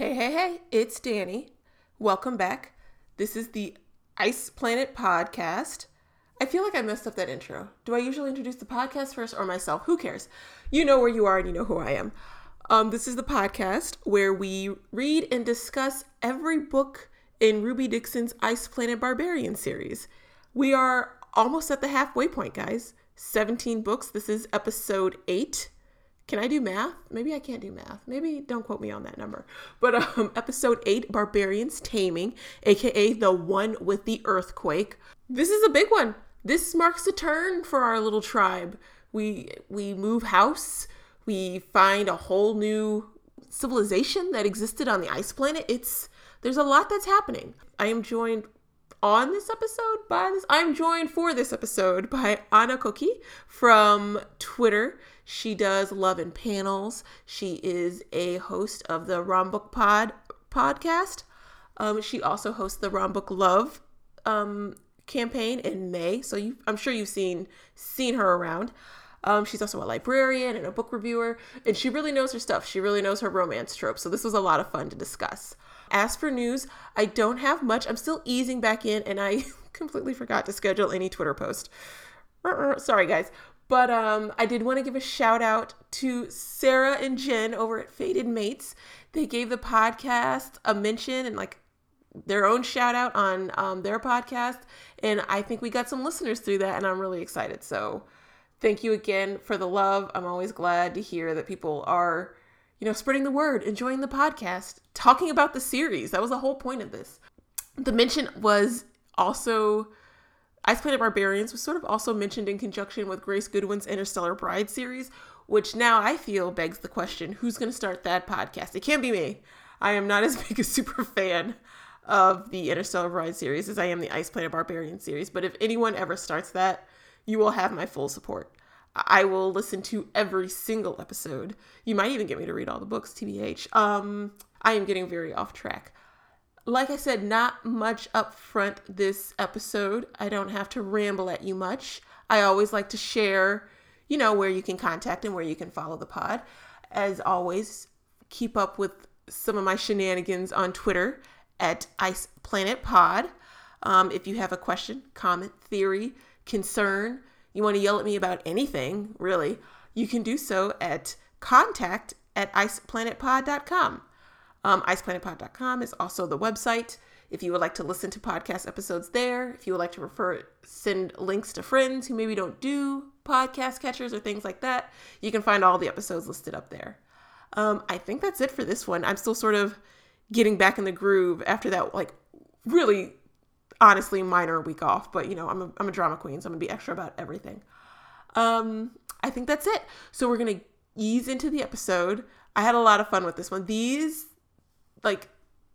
Hey, hey, hey, it's Danny. Welcome back. This is the Ice Planet Podcast. I feel like I messed up that intro. Do I usually introduce the podcast first or myself? Who cares? You know where you are and you know who I am. Um, this is the podcast where we read and discuss every book in Ruby Dixon's Ice Planet Barbarian series. We are almost at the halfway point, guys. 17 books. This is episode 8. Can I do math? Maybe I can't do math. Maybe don't quote me on that number. But um, episode 8 Barbarians Taming, aka the one with the earthquake. This is a big one. This marks a turn for our little tribe. We we move house. We find a whole new civilization that existed on the ice planet. It's there's a lot that's happening. I am joined on this episode by this I'm joined for this episode by Ana Coqui from Twitter. She does Love and Panels. She is a host of the Rom Book Pod podcast. Um, she also hosts the Rom Book Love um, campaign in May. So you, I'm sure you've seen seen her around. Um, she's also a librarian and a book reviewer, and she really knows her stuff. She really knows her romance tropes. So this was a lot of fun to discuss. As for news, I don't have much. I'm still easing back in, and I completely forgot to schedule any Twitter post. Sorry, guys. But um, I did want to give a shout out to Sarah and Jen over at Fated Mates. They gave the podcast a mention and like their own shout out on um, their podcast. And I think we got some listeners through that, and I'm really excited. So thank you again for the love. I'm always glad to hear that people are, you know, spreading the word, enjoying the podcast, talking about the series. That was the whole point of this. The mention was also Ice Planet Barbarians was sort of also mentioned in conjunction with Grace Goodwin's Interstellar Bride series, which now I feel begs the question who's going to start that podcast? It can't be me. I am not as big a super fan of the Interstellar Bride series as I am the Ice Planet Barbarian series, but if anyone ever starts that, you will have my full support. I will listen to every single episode. You might even get me to read all the books, TBH. Um, I am getting very off track like I said, not much up front this episode. I don't have to ramble at you much. I always like to share, you know, where you can contact and where you can follow the pod. As always, keep up with some of my shenanigans on Twitter at Ice Planet Pod. Um, if you have a question, comment, theory, concern, you want to yell at me about anything, really, you can do so at contact at iceplanetpod.com. Um, iceplanetpod.com is also the website. If you would like to listen to podcast episodes there, if you would like to refer, send links to friends who maybe don't do podcast catchers or things like that, you can find all the episodes listed up there. Um, I think that's it for this one. I'm still sort of getting back in the groove after that, like, really honestly minor week off. But, you know, I'm a, I'm a drama queen, so I'm to be extra about everything. Um, I think that's it. So we're to ease into the episode. I had a lot of fun with this one. These like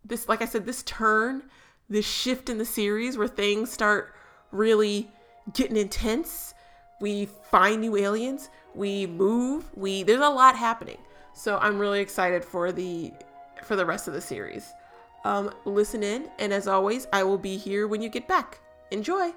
this like I said this turn, this shift in the series where things start really getting intense. We find new aliens, we move, we there's a lot happening. So I'm really excited for the for the rest of the series. Um, listen in, and as always, I will be here when you get back. Enjoy!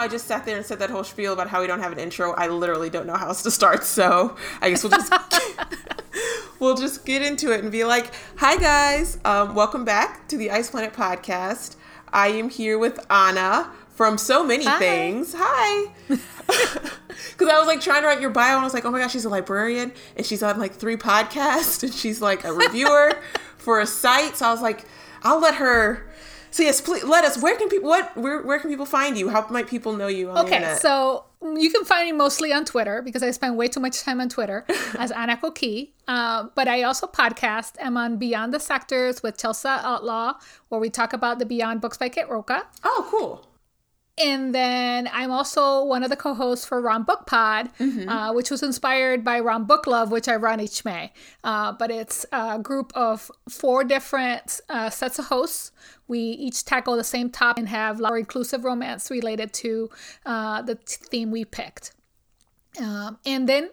I just sat there and said that whole spiel about how we don't have an intro, I literally don't know how else to start. So I guess we'll just we'll just get into it and be like, "Hi guys, um, welcome back to the Ice Planet podcast. I am here with Ana from so many Hi. things. Hi." Because I was like trying to write your bio, and I was like, "Oh my gosh, she's a librarian, and she's on like three podcasts, and she's like a reviewer for a site." So I was like, "I'll let her." So yes, please let us. Where can people what where where can people find you? How might people know you on okay, so you can find me mostly on Twitter because I spend way too much time on Twitter as Ana Coqui. Uh, but I also podcast. I'm on Beyond the Sectors with Chelsea Outlaw, where we talk about the Beyond books by Kit Rocha. Oh, cool. And then I'm also one of the co-hosts for Rom Book Pod, mm-hmm. uh, which was inspired by Rom Book Love, which I run each May. Uh, but it's a group of four different uh, sets of hosts. We each tackle the same topic and have our inclusive romance related to uh, the theme we picked. Um, and then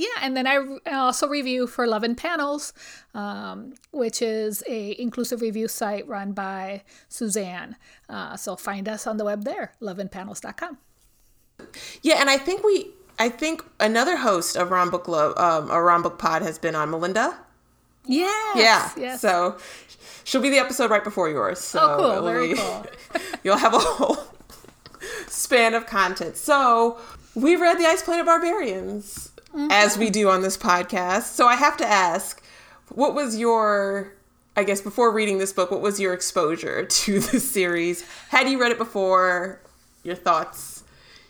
yeah, and then I also review for Love and Panels, um, which is a inclusive review site run by Suzanne. Uh, so find us on the web there, loveandpanels.com. Yeah, and I think we, I think another host of Rom Book Love, um, or Rom Book Pod has been on Melinda. Yes, Yeah. Yes. So she'll be the episode right before yours. So Oh, cool. Very be- cool. you'll have a whole span of content. So we read The Ice Planet Barbarians as we do on this podcast. So I have to ask, what was your I guess before reading this book, what was your exposure to the series? Had you read it before? Your thoughts?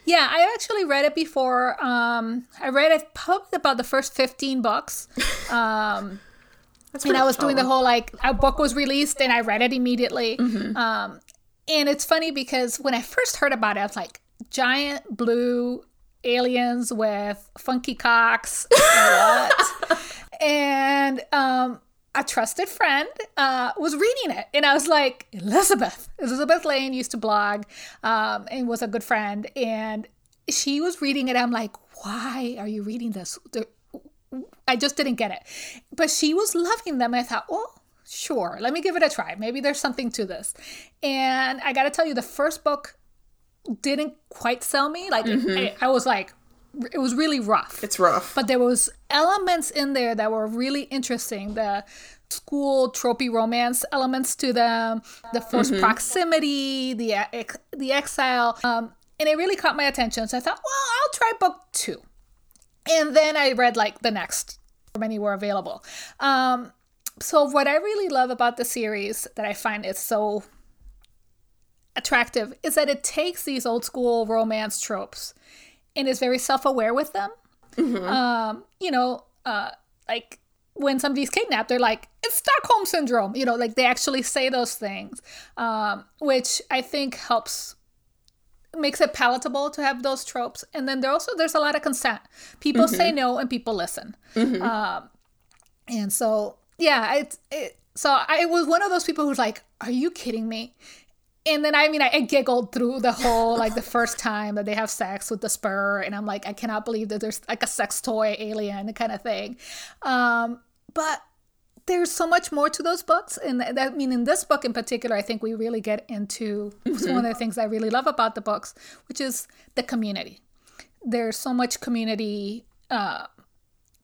Yeah, I actually read it before. Um, I read it probably about the first 15 books. Um, and I was doing the whole like a book was released and I read it immediately. Um, and it's funny because when I first heard about it, I was like, giant blue aliens with funky cocks. What? and um, a trusted friend uh, was reading it, and I was like, Elizabeth. Elizabeth Lane used to blog um, and was a good friend, and she was reading it. I'm like, why are you reading this? I just didn't get it. But she was loving them. I thought, well, sure, let me give it a try. Maybe there's something to this. And I got to tell you, the first book didn't quite sell me. Like, I, I was like, it was really rough. It's rough. But there was elements in there that were really interesting. The school tropey romance elements to them, the forced proximity, the ex- the exile, um, and it really caught my attention. So I thought, well, I'll try book two, and then I read like the next. Many were available. Um, so what I really love about the series that I find is so attractive is that it takes these old school romance tropes and is very self-aware with them. Um, you know, uh, like when somebody's kidnapped, they're like, "It's Stockholm syndrome." You know, like they actually say those things, um, which I think helps makes it palatable to have those tropes. And then there also there's a lot of consent. People say no, and people listen. Um, and so yeah, it's it, so I was one of those people who's like, "Are you kidding me?" And then I mean, I, I giggled through the whole like the first time that they have sex with the spur, and I'm like, I cannot believe that there's like a sex toy alien kind of thing. Um, but there's so much more to those books, and that I mean, in this book in particular, I think we really get into one of the things I really love about the books, which is the community. There's so much community. Uh,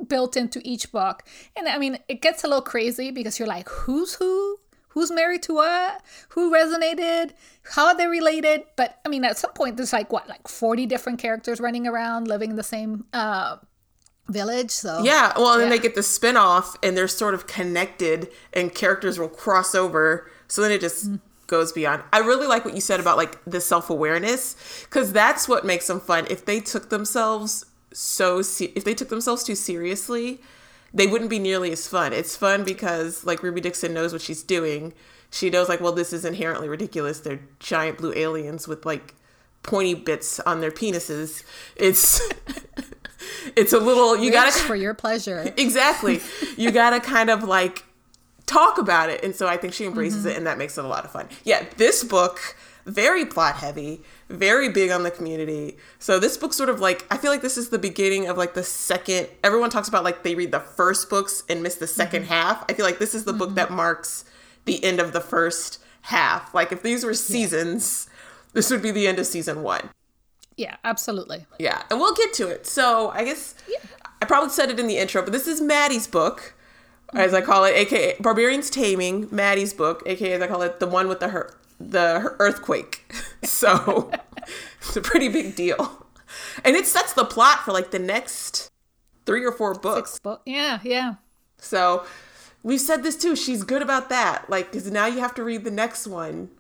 built into each book. And I mean, it gets a little crazy because you're like, who's who? Who's married to what? Who resonated? How are they related? But I mean, at some point, there's like what, like 40 different characters running around living in the same uh, village. So Yeah, well, and then Yeah. they get the spin off and they're sort of connected and characters will cross over. So then it just goes beyond. I really like what you said about like the self awareness because that's what makes them fun. If they took themselves so, se- if they took themselves too seriously, they wouldn't be nearly as fun. It's fun because like Ruby Dixon knows what she's doing. She knows like, well, this is inherently ridiculous. They're giant blue aliens with like pointy bits on their penises. It's it's a little you gotta for your pleasure. exactly. You gotta kind of like talk about it. And so I think she embraces Mm-hmm. it and that makes it a lot of fun. Yeah, this book, very plot heavy, very big on the community. So this book sort of like I feel like this is the beginning of like the second everyone talks about like they read the first books and miss the 2nd Mm-hmm. half. I feel like this is the book that marks the end of the first half. Like if these were seasons, this would be the end of season one. Yeah, absolutely. Yeah, and we'll get to it. So I guess I probably said it in the intro, but this is Maddie's book, as I call it, aka Barbarians Taming. Maddie's book, aka as I call it, the one with the her- the earthquake. So it's a pretty big deal, and it sets the plot for like the next three or four books. Book. Yeah, yeah. So we've said this too. She's good about that. Like, because now you have to read the next one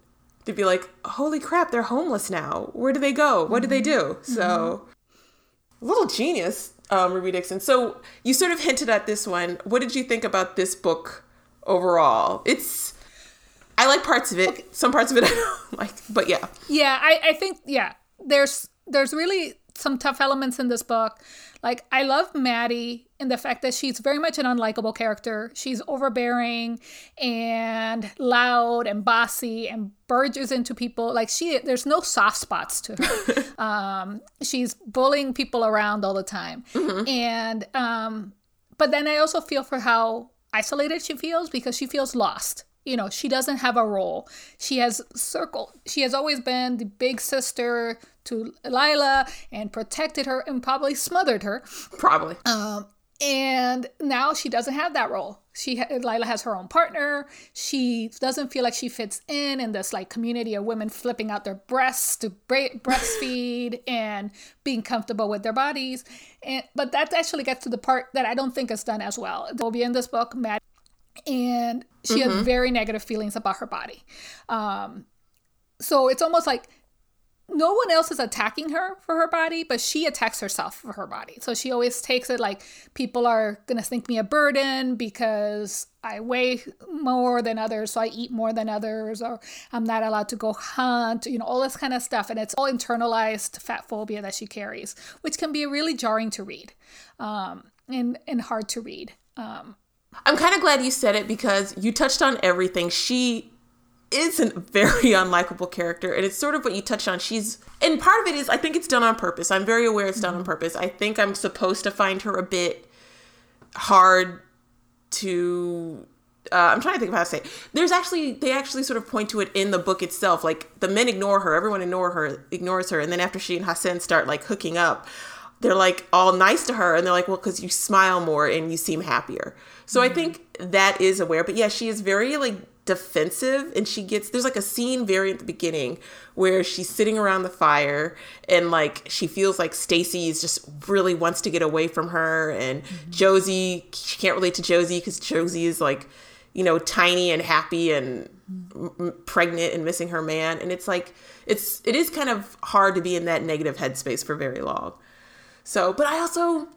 to be like, holy crap, they're homeless now. Where do they go? What do they do? So, a little genius, um, Ruby Dixon. So you sort of hinted at this one. What did you think about this book overall? It's, I like parts of it. Some parts of it I don't like, but yeah. Yeah, I, I think yeah, there's there's really some tough elements in this book. Like I love Maddie in the fact that she's very much an unlikable character. She's overbearing and loud and bossy and burges into people. Like she, there's no soft spots to her. um, she's bullying people around all the time, mm-hmm. and um, but then I also feel for how isolated she feels because she feels lost you know she doesn't have a role. She has circled she has always been the big sister to lila and protected her and probably smothered her. Probably. Um and now she doesn't have that role. She lila has her own partner. She doesn't feel like she fits in in this like community of women flipping out their breasts to breastfeed and being comfortable with their bodies. And but that actually gets to the part that i don't think is done as well. It will be in this book matt and she mm-hmm. has very negative feelings about her body. Um, so it's almost like no one else is attacking her for her body, but she attacks herself for her body. So she always takes it like people are going to think me a burden because I weigh more than others, so I eat more than others, or I'm not allowed to go hunt, you know, all this kind of stuff. And it's all internalized fat phobia that she carries, which can be really jarring to read um, and, and hard to read. Um, I'm kind of glad you said it because you touched on everything. She is a very unlikable character, and it's sort of what you touched on. She's, and part of it is, I think it's done on purpose. I'm very aware it's done on mm-hmm. purpose. I think I'm supposed to find her a bit hard to. Uh, I'm trying to think of how to say. It. There's actually they actually sort of point to it in the book itself. Like the men ignore her, everyone ignore her, ignores her, and then after she and Hassen start like hooking up, they're like all nice to her, and they're like, well, because you smile more and you seem happier. So. I think that is aware. But yeah, she is very like defensive and she gets there's like a scene very at the beginning where she's sitting around the fire and like she feels like Stacy is just really wants to get away from her and mm-hmm. Josie she can't relate to Josie because Josie is like you know tiny and happy and mm-hmm. m- pregnant and missing her man and it's like it's it is kind of hard to be in that negative headspace for very long so but I also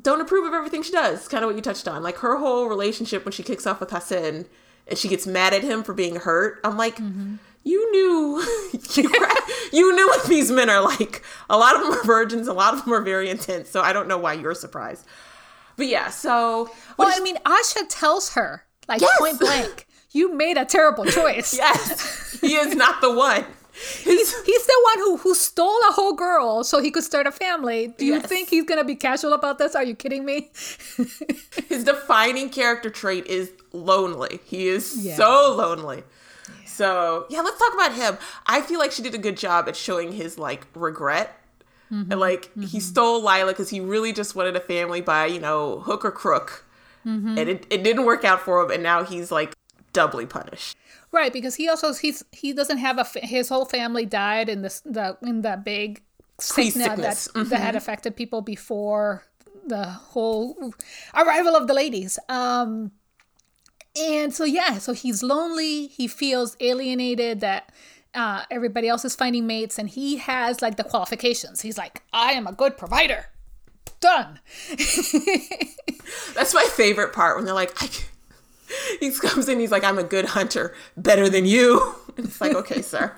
don't approve of everything she does. Kind of what you touched on. Like her whole relationship when she kicks off with Hassen and she gets mad at him for being hurt. I'm like, mm-hmm. you knew, you knew what these men are like. A lot of them are virgins. A lot of them are very intense. So I don't know why you're surprised. But yeah, so. Well, I mean, Asha tells her, like yes! point blank, you made a terrible choice. yes, he is not the one. He's he's the one who who stole a whole girl so he could start a family. Do you yes. think he's gonna be casual about this? Are you kidding me? His defining character trait is lonely. He is yeah. so lonely. Yeah. So yeah, let's talk about him. I feel like she did a good job at showing his like regret. Mm-hmm. And like mm-hmm. he stole Lila because he really just wanted a family by, you know, hook or crook. Mm-hmm. And it, it didn't work out for him and now he's like doubly punished. Right, because he also he's he doesn't have a his whole family died in this the in the big sickness, sickness. That, mm-hmm. that had affected people before the whole arrival of the ladies. Um, and so yeah, so he's lonely. He feels alienated that uh, everybody else is finding mates, and he has like the qualifications. He's like, I am a good provider. Done. That's my favorite part when they're like, I he comes in, he's like, I'm a good hunter, better than you. And it's like, okay, sir.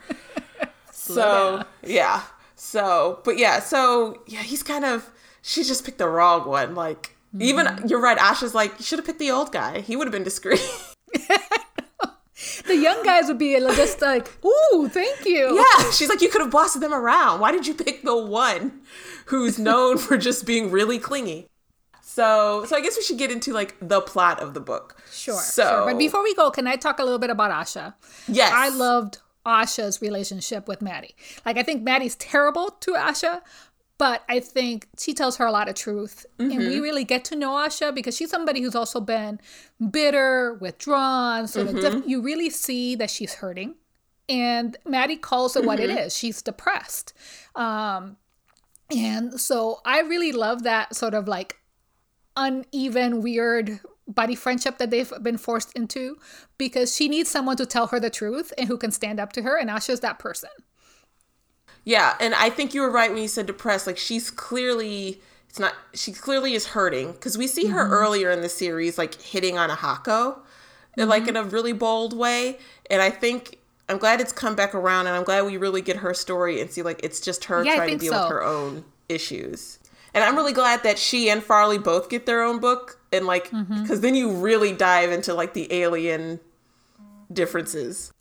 so, yeah. So, but yeah, so yeah, he's kind of, she just picked the wrong one. Like, mm-hmm. even, you're right, Asha's like, you should have picked the old guy. He would have been discreet. the young guys would be just like, ooh, thank you. Yeah. She's like, you could have bossed them around. Why did you pick the one who's known for just being really clingy? So, so I guess we should get into like the plot of the book. Sure. So, sure. but before we go, can I talk a little bit about Asha? Yes. I loved Asha's relationship with Maddie. Like, I think Maddie's terrible to Asha, but I think she tells her a lot of truth. Mm-hmm. And we mm-hmm. really get to know Asha because she's somebody who's also been bitter, withdrawn. So mm-hmm. you really see that she's hurting. And Maddie calls it mm-hmm. what it mm-hmm. She's depressed. Um, and so I really love that sort of like uneven, weird buddy friendship that they've been forced into because she needs someone to tell her the truth and who can stand up to her, and Asha's that person. Yeah, and I think you were right when you said depressed. Like she's clearly it's not she clearly is hurting because we see her mm-hmm. earlier in the series like hitting on a Hako, mm-hmm. like in a really bold way, and I think I'm glad it's come back around, and I'm glad we really get her story and see like it's just her yeah, trying to deal so. with her own issues. And I'm really glad that she and Farli both get their own book and like because Mm-hmm. then you really dive into like the alien differences.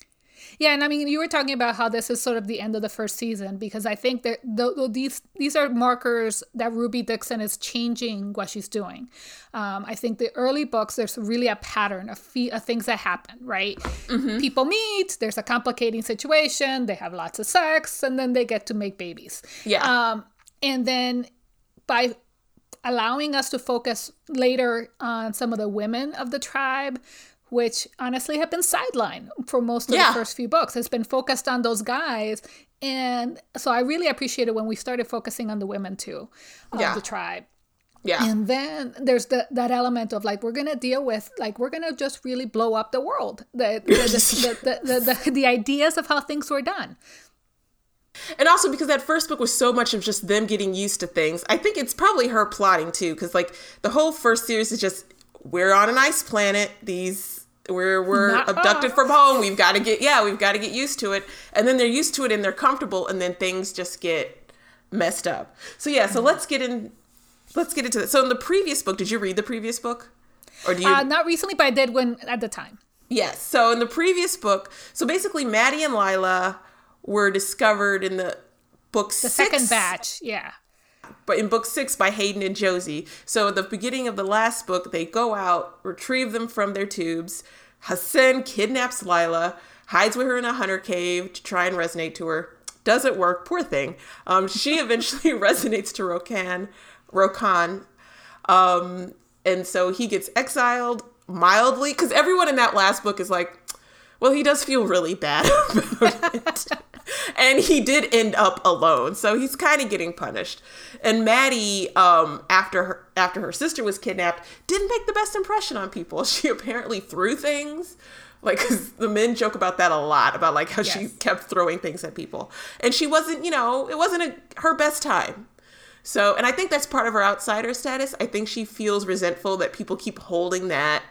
Yeah, and I mean, you were talking about how this is sort of the end of the first season because I think that th- th- these these are markers that Ruby Dixon is changing what she's doing. Um, I think the early books there's really a pattern of, fe- of things that happen, right? People meet, there's a complicating situation, they have lots of sex, and then they get to make babies. Yeah. Um, and then by allowing us to focus later on some of the women of the tribe, which honestly have been sidelined for most of Yeah. the first few books. It's been focused on those guys. And so I really appreciated when we started focusing on the women too of Yeah. the tribe. yeah. And then there's the, that element of like we're gonna deal with like we're gonna just really blow up the world. The the, the, the, the, the, the ideas of how things were done. And also because that first book was so much of just them getting used to things. I think it's probably her plotting too, because like the whole first series is just we're on an ice planet. These we're we're Not abducted us. from home. We've got to get yeah, we've got to get used to it. And then they're used to it and they're comfortable, and then things just get messed up. So yeah, so let's get in. Let's get into it. So in the previous book, did you read the previous book, or do you? Uh, not recently, but I did when at the time. Yes. So in the previous book, so basically Maddie and Lila were discovered in the book The six, second batch, yeah. but in book six by Haeden and Josie. So at the beginning of the last book, they go out, retrieve them from their tubes. Hassen kidnaps Lila, hides with her in a hunter cave to try and resonate to her. Doesn't work, poor thing. Um, she eventually resonates to Rokan, Rokan, um, and so he gets exiled mildly because everyone in that last book is like, well, he does feel really bad about it. And he did end up alone, so he's kind of getting punished. And Maddie, um, after her after her sister was kidnapped, didn't make the best impression on people. She apparently threw things. Like, cause the men joke about that a lot, about like how she kept throwing things at people, and she wasn't, you know, it wasn't a, her best time. So, and I think that's part of her outsider status. I think she feels resentful that people keep holding that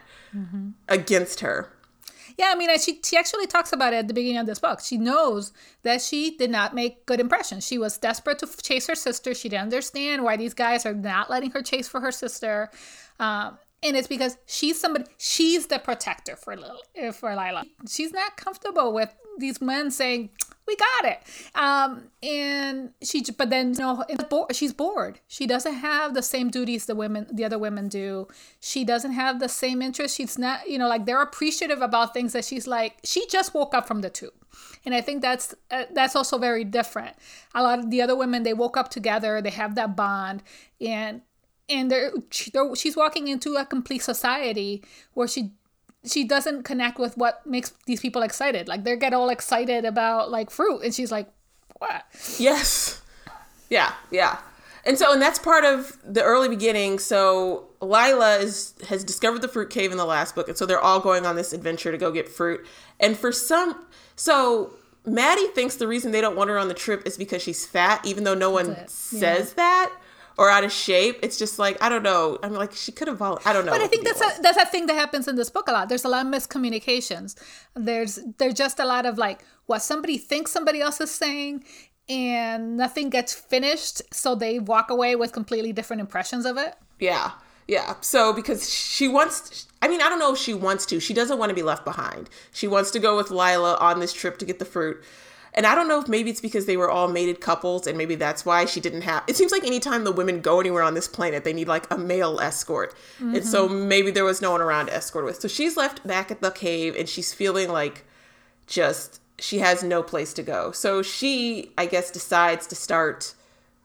against her. Yeah, I mean, she she actually talks about it at the beginning of this book. She knows that she did not make good impressions. She was desperate to chase her sister. She didn't understand why these guys are not letting her chase for her sister, um, and it's because she's somebody. She's the protector for Lil, uh, for Lila. She's not comfortable with these men saying, "We got it," um, and she. But then, you know, she's bored. She doesn't have the same duties the women, the other women do. She doesn't have the same interest. She's not, you know, like they're appreciative about things that she's like. She just woke up from the tube, and I think that's uh, that's also very different. A lot of the other women, they woke up together. They have that bond, and and they're, they're she's walking into a complete society where she she doesn't connect with what makes these people excited. Like they get all excited about like fruit, and she's like, "What?" Yes. Yeah, yeah. And so, and that's part of the early beginning. So Lila is has discovered the fruit cave in the last book, and so they're all going on this adventure to go get fruit. And for some, so Maddie thinks the reason they don't want her on the trip is because she's fat, even though no one it. says that or out of shape. It's just like I don't know. I'm like she could have. Vol- I don't know. But I think that's was. a that's a thing that happens in this book a lot. There's a lot of miscommunications. There's there's just a lot of like what somebody thinks somebody else is saying, and nothing gets finished, so they walk away with completely different impressions of it. Yeah. Yeah. So because she wants I mean, I don't know if she wants to. She doesn't want to be left behind. She wants to go with Lila on this trip to get the fruit. And I don't know if maybe it's because they were all mated couples and maybe that's why she didn't have It seems like anytime the women go anywhere on this planet, they need like a male escort. And so mm-hmm. maybe there was no one around to escort with. So she's left back at the cave and she's feeling like just she has no place to go. So she, I guess, decides to start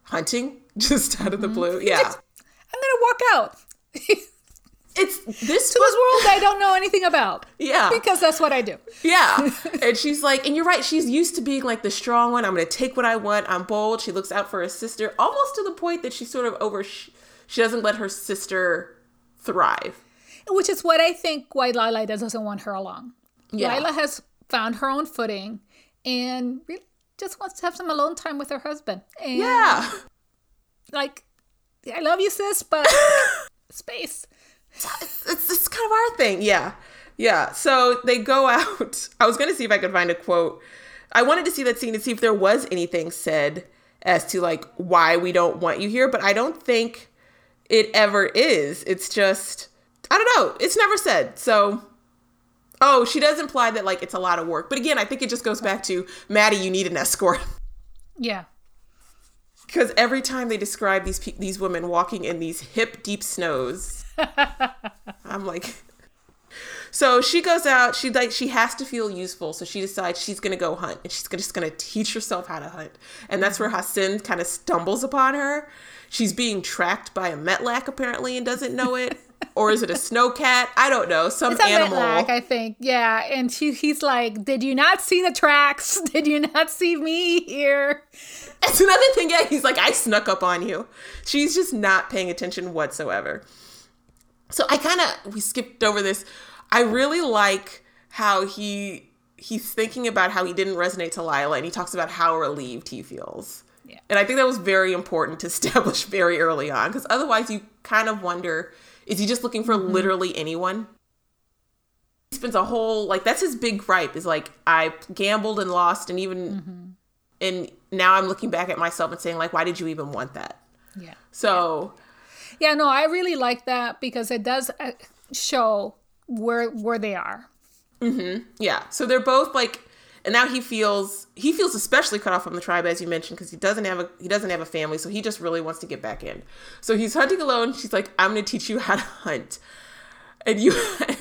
hunting just out of the mm-hmm. blue. Yeah. I'm gonna walk out to It's this this world I don't know anything about. Yeah. because that's what I do. Yeah. and she's like, and you're right, she's used to being like the strong one. I'm going to take what I want. I'm bold. She looks out for her sister almost to the point that she sort of over, she doesn't let her sister thrive. Which is what I think why Lila doesn't want her along. Yeah. Lila has found her own footing and really just wants to have some alone time with her husband. And Yeah. like, I love you, sis, but space. It's, it's kind of our thing. Yeah. Yeah. So they go out. I was going to see if I could find a quote. I wanted to see that scene to see if there was anything said as to like why we don't want you here, but I don't think it ever is. It's just I don't know. It's never said. So Oh, she does imply that like it's a lot of work. But again, I think it just goes back to Maddie, you need an escort. Yeah. Because every time they describe these pe- these women walking in these hip deep snows, I'm like, so she goes out. She like she has to feel useful, so she decides she's gonna go hunt, and she's just gonna teach herself how to hunt. And that's where mm-hmm. Hassen kind of stumbles upon her. She's being tracked by a metlak apparently and doesn't know it. or is it a snowcat? I don't know. Some It's a animal. I think. Yeah. And she, he's like, Did you not see the tracks? Did you not see me here? It's another thing. Yeah, he's like, I snuck up on you. She's just not paying attention whatsoever. So I kind of we skipped over this. I really like how he he's thinking about how he didn't resonate to Lila, and he talks about how relieved he feels. Yeah. And I think that was very important to establish very early on, because otherwise you kind of wonder: is he just looking for mm-hmm. literally anyone? He spends a whole like that's his big gripe is like I gambled and lost, and even mm-hmm. and now I'm looking back at myself and saying like, why did you even want that? Yeah. So Yeah, no, I really like that because it does uh, show where where they are. yeah, so they're both like, and now he feels he feels especially cut off from the tribe as you mentioned because he doesn't have a he doesn't have a family, so he just really wants to get back in. So he's hunting alone. She's like, I'm gonna teach you how to hunt, and you.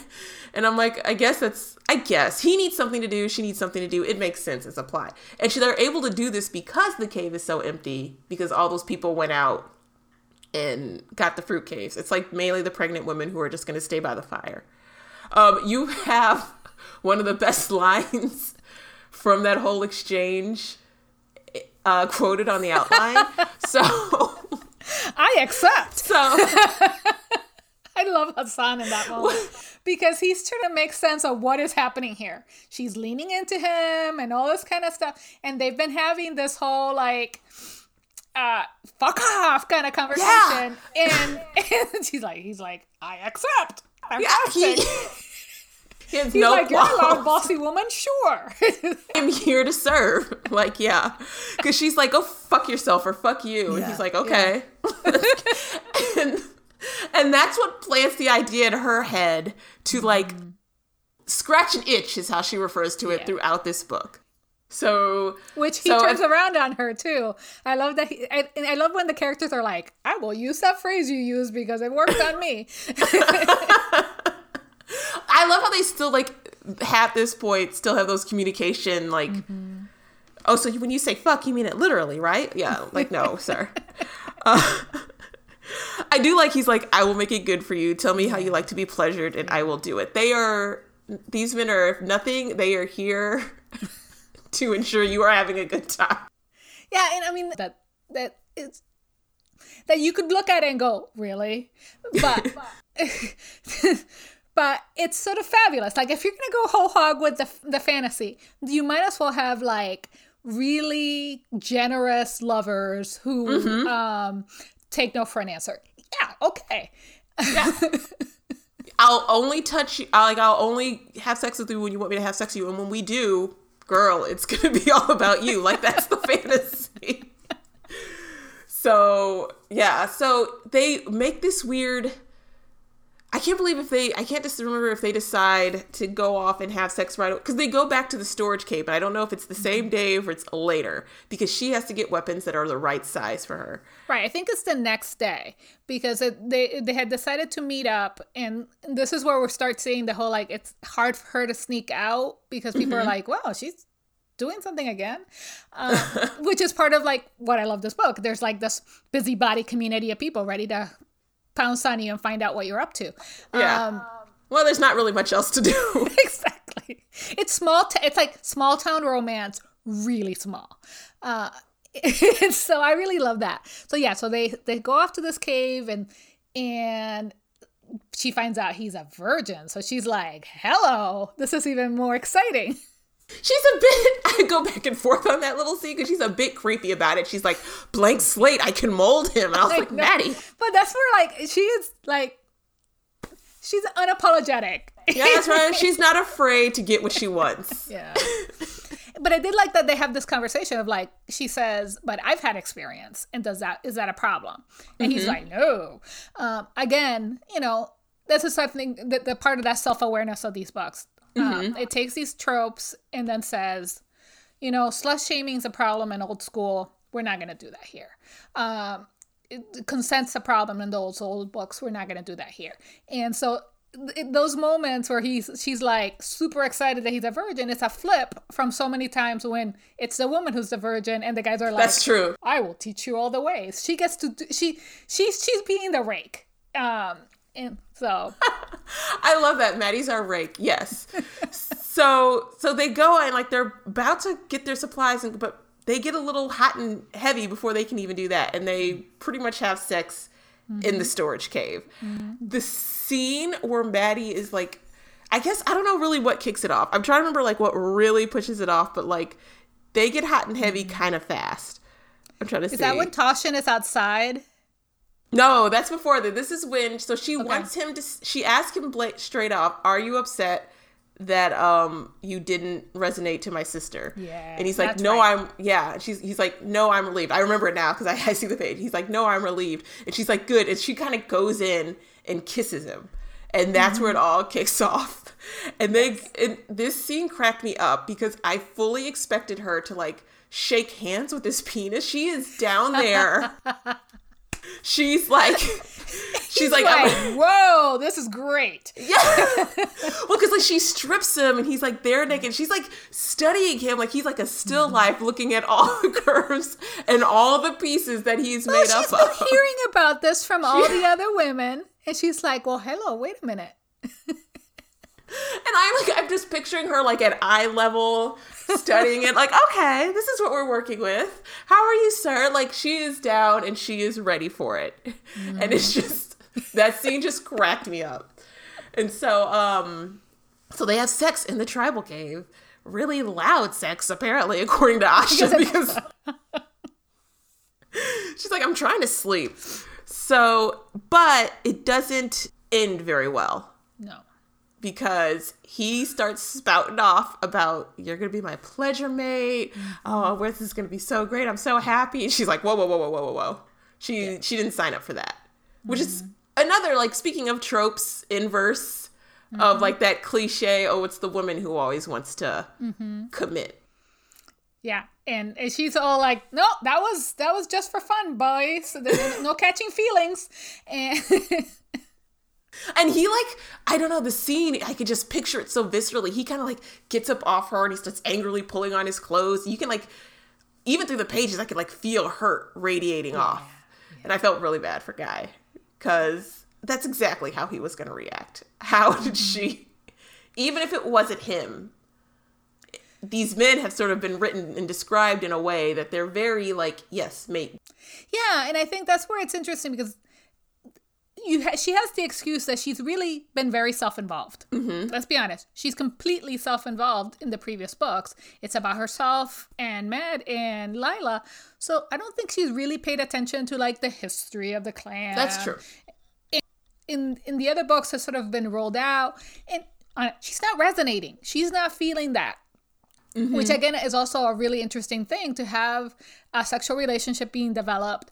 And I'm like, I guess that's, I guess he needs something to do. She needs something to do. It makes sense. It's a plot. And she, they're able to do this because the cave is so empty, because all those people went out and got the fruit caves. It's like mainly the pregnant women who are just going to stay by the fire. Um, you have one of the best lines from that whole exchange uh, quoted on the outline. so, I accept. so I love Hassen in that moment because he's trying to make sense of what is happening here. She's leaning into him and all this kind of stuff. And they've been having this whole like, uh, fuck off kind of conversation. And, and she's like, he's like, I accept. I'm yeah, he, accepting." he has He's no like, you're a loud, bossy woman? Sure. I'm here to serve. Like, yeah. Because she's like, go fuck yourself or fuck you. And he's like, okay. and, and that's what plants the idea in her head to like scratch an itch, is how she refers to it Yeah. throughout this book. So, Which he So turns around on her too. I love that. He, I, I love when the characters are like, "I will use that phrase you use because it worked on me." I love how they still like at this point still have those communication like oh so when you say fuck you mean it literally right yeah like no sir uh, I do like he's like I will make it good for you tell me how you like to be pleasured and I will do it they are these men are if nothing they are here to ensure you are having a good time Yeah, and I mean that that it's that you could look at and go, really? But but it's sort of fabulous. Like if you're gonna go whole hog with the the fantasy, you might as well have like really generous lovers who um take no for an answer. Yeah, okay. Yeah. I'll only touch you. I'll, like I'll only have sex with you when you want me to have sex with you, and when we do, girl, it's gonna be all about you. Like that's the fantasy. so yeah, so they make this weird. I can't believe if they. I can't just remember if they decide to go off and have sex right because they go back to the storage cave, and I don't know if it's the same day or it's later because she has to get weapons that are the right size for her. Right, I think it's the next day because it, they they had decided to meet up, and this is where we start seeing the whole like it's hard for her to sneak out because people are like, "Wow, she's doing something again," um, which is part of like what I love this book. There's like this busybody community of people ready to pounce on you and find out what you're up to. Yeah. Um, Well, there's not really much else to do. exactly. It's small. T- it's like small town romance, really small. Uh, so I really love that. So yeah, so they they go off to this cave and and she finds out he's a virgin. So she's like, "Hello, this is even more exciting." She's a bit. I go back and forth on that little scene because she's a bit creepy about it. She's like, blank slate, I can mold him. And I was like, know. Maddie. But that's where like she is like she's unapologetic. Yeah, that's right. She's not afraid to get what she wants. Yeah. but I did like that they have this conversation of like she says, "But I've had experience, and does that is that a problem?" And mm-hmm. he's like, "No." Um, again, you know, this is something that the part of that self awareness of these books. Um, mm-hmm. Um, it takes these tropes and then says, you know, slut shaming is a problem in old school. We're not going to do that here. Um, consent's a problem in those old books. We're not going to do that here. And so those moments where he's she's like super excited that he's a virgin it's a flip from so many times when it's the woman who's the virgin and the guys are like that's true i will teach you all the ways she gets to do, she she's she's being the rake um and so i love that maddie's our rake yes so so they go and like they're about to get their supplies and but they get a little hot and heavy before they can even do that and they pretty much have sex mm-hmm. in the storage cave mm-hmm. the scene where Maddie is like, I guess I don't know really what kicks it off. I'm trying to remember like what really pushes it off, but like they get hot and heavy kind of fast. I'm trying to is see. Is that when Taushen is outside? No, that's before that. This is when. So she okay. wants him to. She asks him straight off, "Are you upset that um you didn't resonate to my sister?" Yeah. And he's like, "No, right. I'm." Yeah. She's. He's like, "No, I'm relieved." I remember it now because I, I see the page. He's like, "No, I'm relieved," and she's like, "Good." And she kind of goes in and kisses him. And that's mm-hmm. where it mm-hmm. all kicks off. And they yes. this scene cracked me up because I fully expected her to like shake hands with his penis. She is down there. she's like she's like, like whoa this is great. Yeah. Well because like she strips him and he's like there naked. She's like studying him like he's like a still mm-hmm. life looking at all the curves and all the pieces that he's well, made up been of. hearing about this from all the other women and she's like well hello wait a minute. And I'm like, I'm just picturing her like at eye level studying it. Like, okay, this is what we're working with. How are you, sir? Like, she is down and she is ready for it. Mm. And it's just, that scene just cracked me up. And so, um, so they have sex in the tribal cave. Really loud sex, apparently, according to Asha, because she's like, I'm trying to sleep. So, but it doesn't end very well. No because he starts spouting off about you're gonna be my pleasure mate. Oh, this is gonna be so great. I'm so happy. And she's like, whoa, whoa, whoa, whoa, whoa, whoa, whoa. She yeah. she didn't sign up for that. Which mm-hmm. is another like speaking of tropes inverse mm-hmm. of like that cliche. Oh, it's the woman who always wants to mm-hmm. commit. Yeah, and, and she's all like, "No, that was that was just for fun, boys. No, no catching feelings." And And he like, I don't know, the scene, I could just picture it so viscerally. He kind of like gets up off her and he starts angrily pulling on his clothes. You can like, even through the pages, I could like feel hurt radiating yeah, off. Yeah. And I felt really bad for Guy because that's exactly how he was going to react. How did mm-hmm. she, even if it wasn't him, these men have sort of been written and described in a way that they're very like, yes, mate. Yeah, and I think that's where it's interesting because you ha- she has the excuse that she's really been very self-involved. Mm-hmm. Let's be honest. She's completely self-involved in the previous books. It's about herself and Mad and Lila. So I don't think she's really paid attention to like the history of the clan. That's true. In in the other books has sort of been rolled out and uh, she's not resonating. She's not feeling that. Mm-hmm. Which again is also a really interesting thing to have a sexual relationship being developed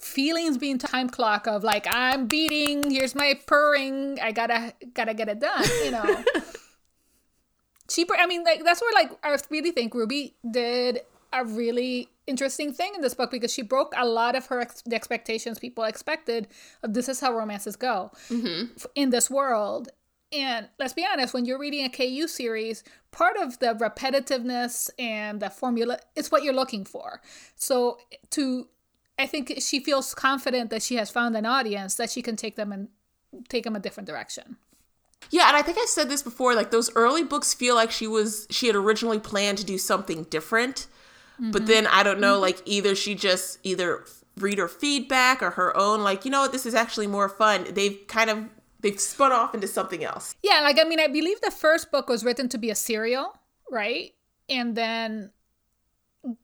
feelings being time clock of like I'm beating, here's my purring, I gotta gotta get it done, you know. Cheaper. I mean, like that's where like I really think Ruby did a really interesting thing in this book because she broke a lot of her ex- the expectations people expected of this is how romances go mm-hmm. in this world. And let's be honest, when you're reading a KU series, part of the repetitiveness and the formula is what you're looking for. So to I think she feels confident that she has found an audience that she can take them and take them a different direction. Yeah, and I think I said this before. Like those early books feel like she was she had originally planned to do something different, mm-hmm. but then I don't know. Mm-hmm. Like either she just either reader feedback or her own like you know what this is actually more fun. They've kind of they've spun off into something else. Yeah, like I mean, I believe the first book was written to be a serial, right? And then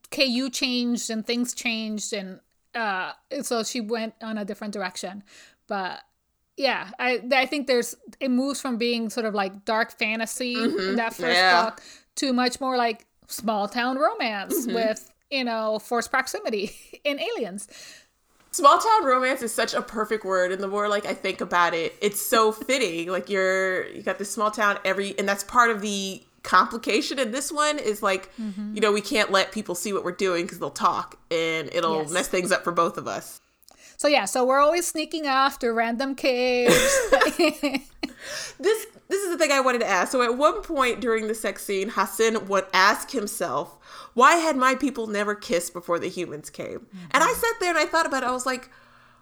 KU changed and things changed and uh so she went on a different direction but yeah i i think there's it moves from being sort of like dark fantasy mm-hmm. in that first yeah. book to much more like small town romance with, you know, forced proximity in aliens. Small town romance is such a perfect word, and the more like I think about it, it's so fitting. Like you're you got this small town every, and that's part of the complication in this one is like, mm-hmm. you know, we can't let people see what we're doing because they'll talk, and it'll Yes. mess things up for both of us. So yeah, so we're always sneaking off to random caves. This this is the thing I wanted to ask. So at one point during the sex scene, Hassen would ask himself, "Why had my people never kissed before the humans came?" And I mm-hmm. sat there and I thought about it. I was like,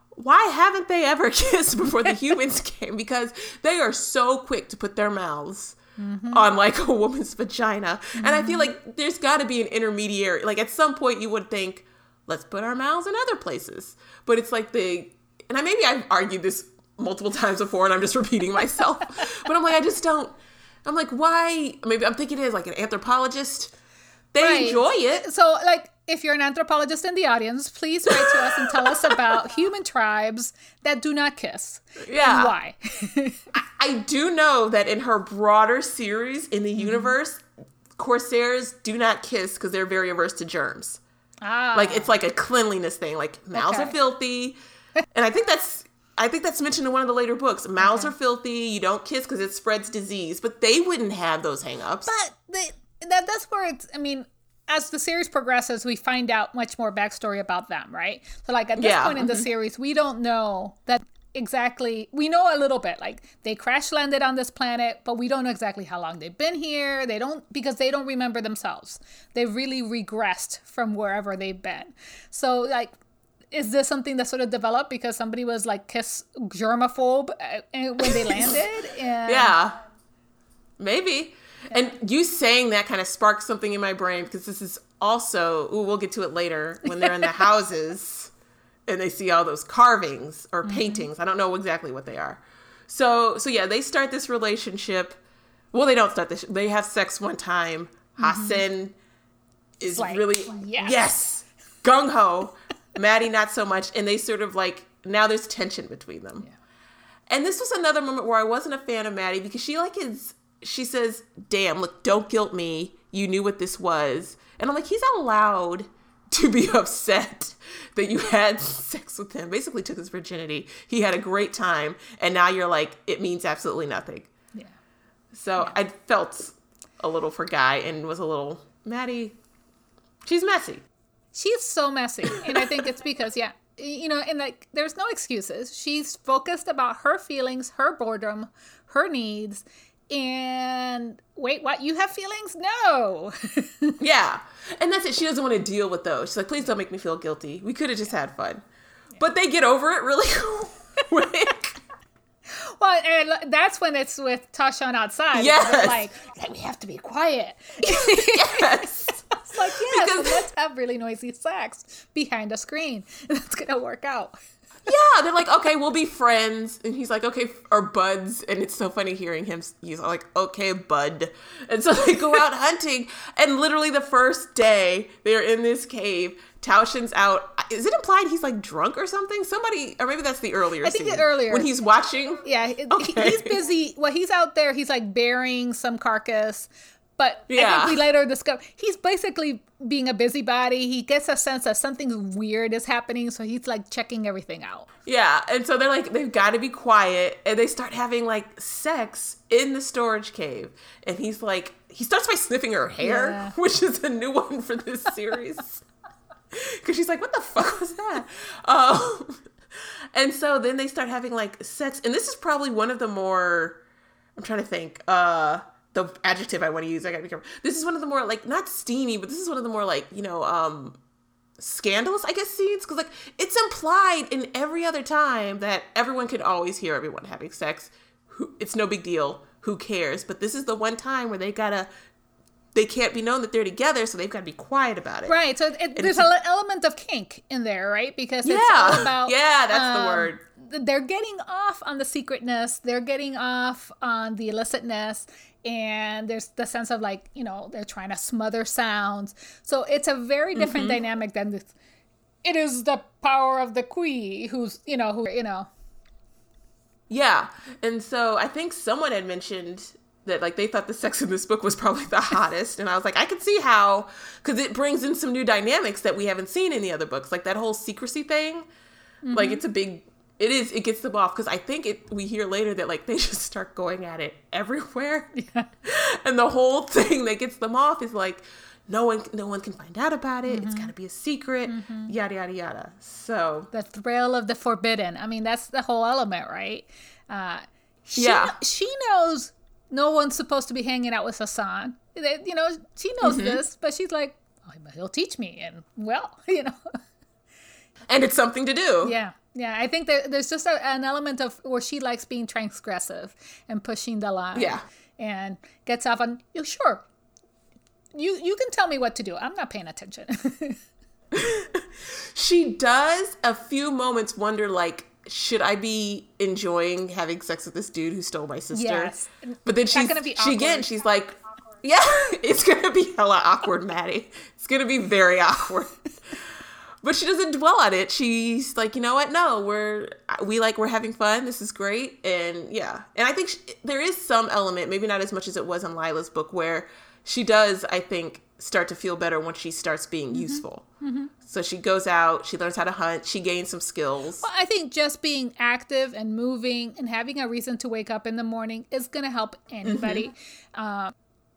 "Why haven't they ever kissed before the humans came?" Because they are so quick to put their mouths Mm-hmm. on like a woman's vagina, and I feel mm-hmm. like there's got to be an intermediary. Like at some point, you would think, "Let's put our mouths in other places," but it's like the and I maybe I've argued this multiple times before and I'm just repeating myself. but I'm like, I just don't I'm like, why maybe I'm thinking it is like an anthropologist. They Right. enjoy it. so like if you're an anthropologist in the audience, please write to us and tell us about human tribes that do not kiss. Yeah. And why? I do know that in her broader series in the Mm-hmm. universe, Corsairs do not kiss because they're very averse to germs. ah. Like it's like a cleanliness thing. Like mouths are filthy. and I think that's I think that's mentioned in one of the later books. Mouths are filthy. You don't kiss because it spreads disease. But they wouldn't have those hangups. But they, that that's where it's. I mean, as the series progresses, we find out much more backstory about them, right? So, like at this Yeah. point in the series, we don't know that exactly. We know a little bit, like they crash landed on this planet, but we don't know exactly how long they've been here. They don't because they don't remember themselves. They've really regressed from wherever they've been. So, like. Is this something that sort of developed because somebody was like kiss germaphobe uh, when they landed? And Yeah. Maybe. And you saying that kind of sparked something in my brain because this is also, ooh, we'll get to it later when they're in the houses and they see all those carvings or mm-hmm. paintings. I don't know exactly what they are. So, so yeah, they start this relationship. Well, they don't start this. They have sex one time. Mm-hmm. Hassen is like, really yes. yes, gung ho. Maddie not so much, and they sort of like now there's tension between them. And this was another moment where I wasn't a fan of Maddie because she like is she says, "Damn, look, don't guilt me. You knew what this was." And I'm like, he's allowed to be upset that you had sex with him. Basically took his virginity. He had a great time, and now you're like, it means absolutely nothing. yeah. So I felt a little for Guy and was a little Maddie. She's messy. She's so messy. And I think it's because, yeah, you know, and like, there's no excuses. She's focused about her feelings, her boredom, her needs. And wait, what? You have feelings? No. Yeah. And that's it. She doesn't want to deal with those. She's like, please don't make me feel guilty. We could have just had fun. But they get over it really quick. well, and that's when it's with Tasha Taushen outside. Yes. Like, "Like, we have to be quiet. yes. It's like, yes, Because- let's have really noisy sex behind a screen. That's going to work out. Yeah. They're like, okay, we'll be friends. And he's like, okay, or buds. And it's so funny hearing him. He's like, okay, bud. And so they go out hunting. And literally the first day they're in this cave, Taushen's out. Is it implied he's like drunk or something? Somebody, or maybe that's the earlier I think the earlier. When he's watching. Yeah, Okay. he's busy. Well, he's out there. He's like burying some carcass. But I think we later discover he's basically being a busybody. He gets a sense that something weird is happening, so he's like checking everything out. Yeah, and so they're like, they've got to be quiet, and they start having like sex in the storage cave. And he's like, he starts by sniffing her hair, Yeah. which is a new one for this series. Because she's like, what the fuck was that? Um, and so then they start having like sex, and this is probably one of the more, I'm trying to think, uh, the adjective I want to use, I gotta be careful. This is one of the more like, not steamy, but this is one of the more like, you know, um, scandalous, I guess, scenes because like it's implied in every other time that everyone can always hear everyone having sex. Who, it's no big deal. Who cares? But this is the one time where they gotta, they can't be known that they're together, so they've got to be quiet about it. Right. So it, there's an element of kink in there, right? Because it's Yeah. all about Yeah, that's the um, word. They're getting off on the secretness. They're getting off on the illicitness. And there's the sense of like, you know, they're trying to smother sounds. So it's a very different Mm-hmm. dynamic than this. It is the power of the Khui who's, you know, who, you know, Yeah, and so I think someone had mentioned that like they thought the sex in this book was probably the hottest, and I was like, I can see how because it brings in some new dynamics that we haven't seen in the other books, like that whole secrecy thing. Like it's a big. It is. It gets them off because I think it. We hear later that like they just start going at it everywhere, Yeah. and the whole thing that gets them off is like, no one, no one can find out about it. It's got to be a secret. Yada yada yada. So the thrill of the forbidden. I mean, that's the whole element, right? Uh, she, Yeah. she knows no one's supposed to be hanging out with Hassen. They- You know, she knows Mm-hmm. this, but she's like, oh, he'll teach me, and well, you know, and it's something to do. yeah, yeah. I think that there's just a, an element of where she likes being transgressive and pushing the line. Yeah. and gets off on you. Sure, you you can tell me what to do. I'm not paying attention. She does a few moments wonder like should I be enjoying having sex with this dude who stole my sister? Yes. But then she's gonna be she again she's like yeah, it's gonna be hella awkward, Maddie. It's gonna be very awkward. But she doesn't dwell on it. She's like, you know what? No, we're we like we're having fun. This is great, and yeah. And I think she, there is some element, maybe not as much as it was in Lila's book, where she does, I think, start to feel better when she starts being Mm-hmm. useful. So she goes out, she learns how to hunt, she gains some skills. Well, I think just being active and moving and having a reason to wake up in the morning is going to help anybody. Uh,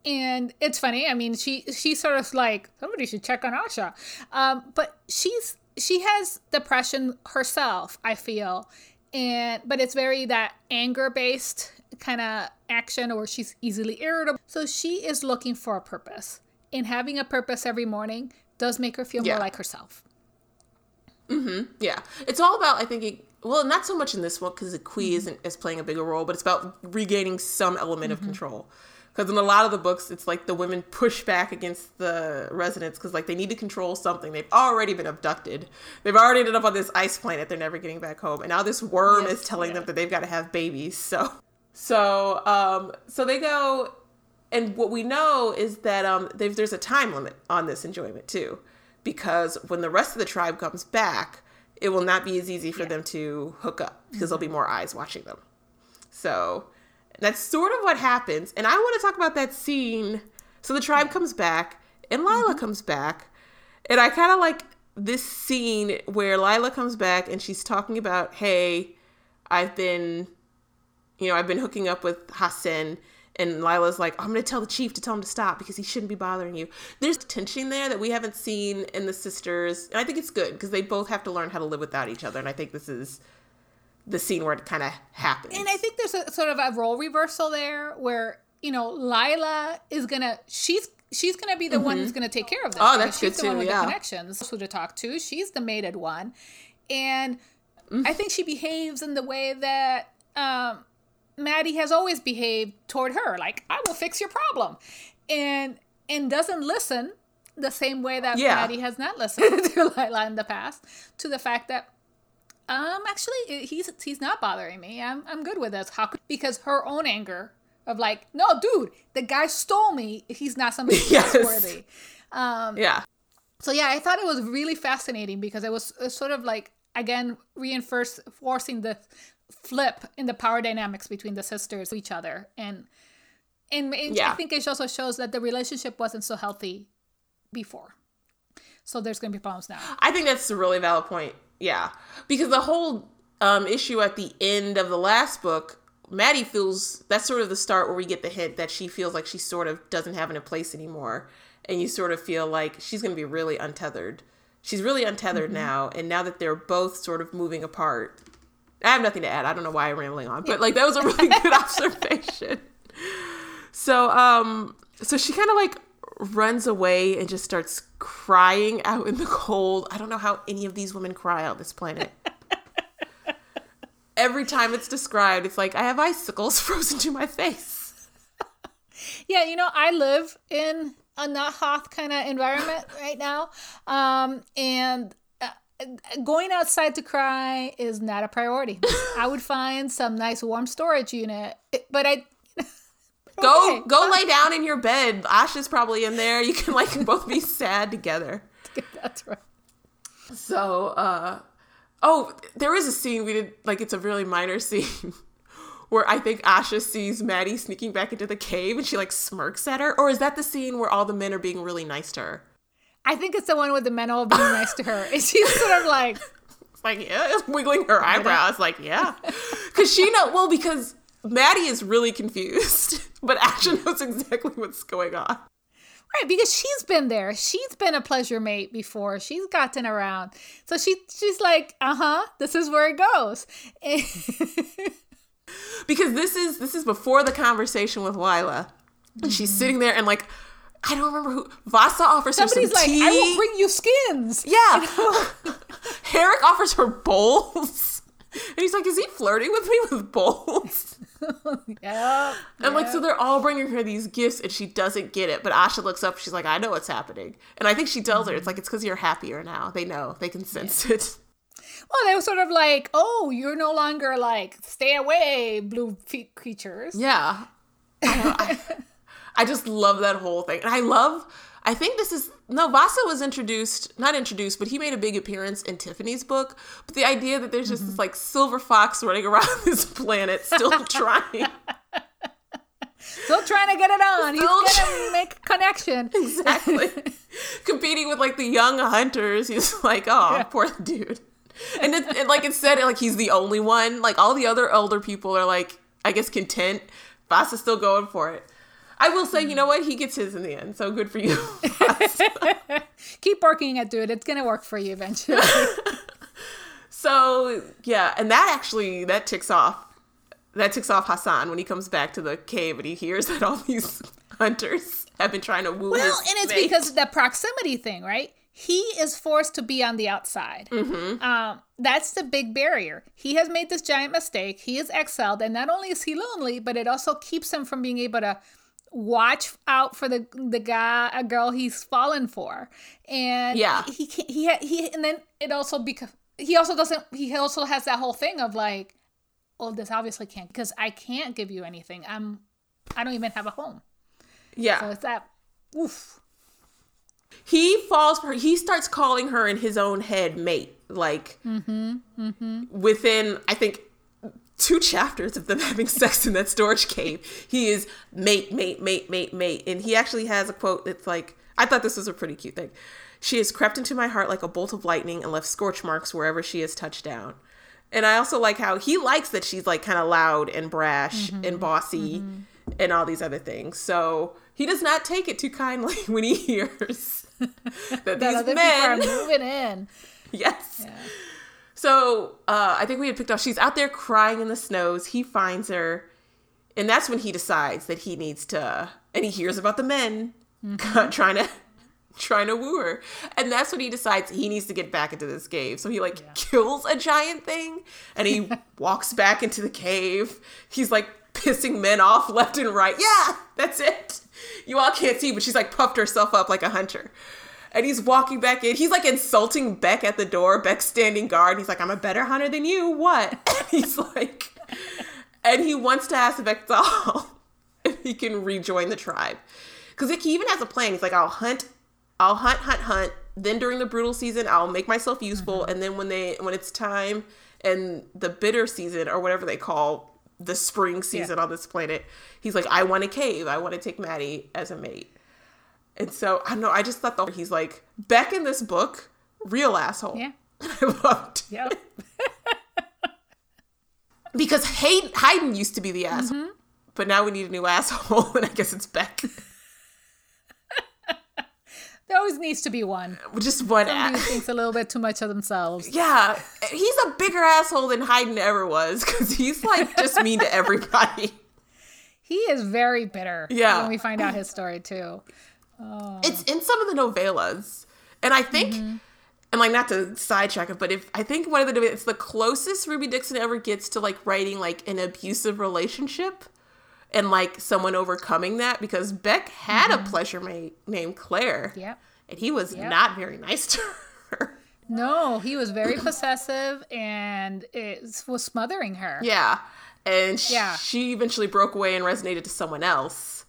and it's funny. I mean, she she's sort of like somebody should check on Asha, um, but she's she has depression herself. I feel, and but it's very that anger based kind of action, or she's easily irritable. So she is looking for a purpose, and having a purpose every morning does make her feel Yeah. more like herself. Mm-hmm. Yeah, it's all about I think. It, well, not so much in this one because the Khui Mm-hmm. isn't is playing a bigger role, but it's about regaining some element of control. Because in a lot of the books, it's like the women push back against the residents because like they need to control something. They've already been abducted. They've already ended up on this ice planet. They're never getting back home, and now this worm Yes, is telling yeah. them that they've got to have babies. So, so, um, so they go, and what we know is that um, they've, there's a time limit on this enjoyment too, because when the rest of the tribe comes back, it will not be as easy for them to hook up because there'll be more eyes watching them. So that's sort of what happens. And I want to talk about that scene. So the tribe comes back, and Lila mm-hmm. comes back, and I kind of like this scene where Lila comes back and she's talking about, hey, I've been, you know, I've been hooking up with Hassen. And Lila's like, I'm gonna tell the chief to tell him to stop because he shouldn't be bothering you. There's tension there that we haven't seen in the sisters, and I think it's good because they both have to learn how to live without each other. And I think this is the scene where it kind of happens. And I think there's a sort of a role reversal there where, you know, Lila is gonna she's she's gonna be the one who's gonna take care of this. Oh, that's she's good the one with yeah. the connections who to talk to. She's the mated one. And I think she behaves in the way that um Maddie has always behaved toward her. Like, I will fix your problem. And and doesn't listen the same way that Yeah. Maddie has not listened to Lila in the past, to the fact that um, actually, he's he's not bothering me. I'm I'm good with this. How? could- Because her own anger of like, no, dude, the guy stole me. He's not somebody Yes. trustworthy. Um, yeah. so yeah, I thought it was really fascinating because it was sort of like again reinforce forcing the flip in the power dynamics between the sisters to each other, and and it- I think it also shows that the relationship wasn't so healthy before. So there's going to be problems now. I think that's a really valid point. Yeah, because the whole um, issue at the end of the last book, Maddie feels that's sort of the start where we get the hint that she feels like she sort of doesn't have a place anymore, and you sort of feel like she's going to be really untethered. She's really untethered now, and now that they're both sort of moving apart, I have nothing to add. I don't know why I'm rambling on, but like that was a really good observation. So, um, so she kind of like runs away and just starts crying out in the cold. I don't know how any of these women cry out this planet. Every time it's described, it's like I have icicles frozen to my face. Yeah, you know, I live in a not Hoth kind of environment right now. Um, and uh, going outside to cry is not a priority. I would find some nice warm storage unit, but I. Go, Okay, go lay down in your bed. Asha's probably in there. You can like both be sad together. That's right. So, uh, oh, there is a scene we did, like, it's a really minor scene where I think Asha sees Maddie sneaking back into the cave and she like smirks at her? Or is that the scene where all the men are being really nice to her? I think it's the one with the men all being nice to her. And she's sort of like, like, yeah, wiggling her eyebrows, like, yeah. Because she know, well, because Maddie is really confused, but Asha knows exactly what's going on. Right, because she's been there. She's been a pleasure mate before. She's gotten around. So she she's like, uh-huh, this is where it goes. because this is this is before the conversation with Lila. And she's sitting there and like I don't remember who Vaza offers Somebody's her some like, tea. I will bring you skins. yeah. Harrec offers her bowls. And he's like, is he flirting with me with bowls? Yeah. And like, so they're all bringing her these gifts and she doesn't get it. But Asha looks up, she's like, I know what's happening. And I think she tells her, it's mm-hmm. like, it's because you're happier now. They know, they can sense it. Well, they were sort of like, oh, you're no longer like, stay away, blue feet creatures. Yeah. Oh, I, I just love that whole thing. And I love, I think this is, no, Vaza was introduced, not introduced, but he made a big appearance in Tiffany's book. But the idea that there's just this like silver fox running around this planet still trying. Still trying to get it on. Still He's gonna make a connection. Exactly. Competing with like the young hunters. He's like, oh, Yeah. poor dude. And, it, and like it said, like he's the only one. Like all the other elder people are like, I guess, content. Vaza's still going for it. I will say, you know what? He gets his in the end. So good for you. Keep working at it. It's gonna work for you eventually. so yeah, and that actually that ticks off. That ticks off Hassen when he comes back to the cave and he hears that all these hunters have been trying to woo Well, and it's mate. because of the proximity thing, right? He is forced to be on the outside. Mm-hmm. Um, that's the big barrier. He has made this giant mistake. He is exiled, and not only is he lonely, but it also keeps him from being able to watch out for the the guy, a girl he's fallen for. And Yeah. he can't, he ha- he, and then it also because he also doesn't. He also has that whole thing of like, well, this obviously can't because I can't give you anything. I'm, I don't even have a home. yeah. So it's that. Oof. he falls for her. He starts calling her in his own head mate. Like mm-hmm, mm-hmm. within, I think, two chapters of them having sex in that storage cave, he is mate, mate, mate, mate, mate. And he actually has a quote that's like, I thought this was a pretty cute thing. She has crept into my heart like a bolt of lightning and left scorch marks wherever she has touched down. And I also like how he likes that she's like kind of loud and brash mm-hmm. and bossy mm-hmm. and all these other things. So he does not take it too kindly when he hears that that these men. are moving in. yes. So uh, I think we had picked up. She's out there crying in the snows. He finds her, and that's when he decides that he needs to. And he hears about the men trying to trying to woo her, and that's when he decides he needs to get back into this cave. So he like kills a giant thing, and he walks back into the cave. He's like pissing men off left and right. Yeah, that's it. You all can't see, but she's like puffed herself up like a hunter. And he's walking back in. He's like insulting Beck at the door. Beck's standing guard. He's like, I'm a better hunter than you. What? And he's like, and he wants to ask Vektal if he can rejoin the tribe. Because he even has a plan. He's like, I'll hunt, I'll hunt, hunt, hunt. Then during the brutal season, I'll make myself useful. Mm-hmm. And then when they when it's time and the bitter season or whatever they call the spring season on this planet, he's like, I want a cave. I want to take Maddie as a mate. And so I don't know. I just thought that he's like Beck in this book, real asshole. Yeah. I loved Yep. because Haeden, Haeden used to be the asshole, mm-hmm. but now we need a new asshole, and I guess it's Beck. There always needs to be one. Uh, just one. Somebody ass. thinks a little bit too much of themselves. Yeah, he's a bigger asshole than Haeden ever was because he's like just mean to everybody. He is very bitter. Yeah. When we find out his story too. Oh. It's in some of the novellas, and I think. Mm-hmm. And like not to sidetrack it, but if I think one of the it's the closest Ruby Dixon ever gets to like writing like an abusive relationship and like someone overcoming that because Beck had a mm-hmm. pleasure mate named Claire. Yep. And he was Yep. not very nice to her. No, he was very possessive and it was smothering her. yeah. And Yeah. she eventually broke away and resonated to someone else.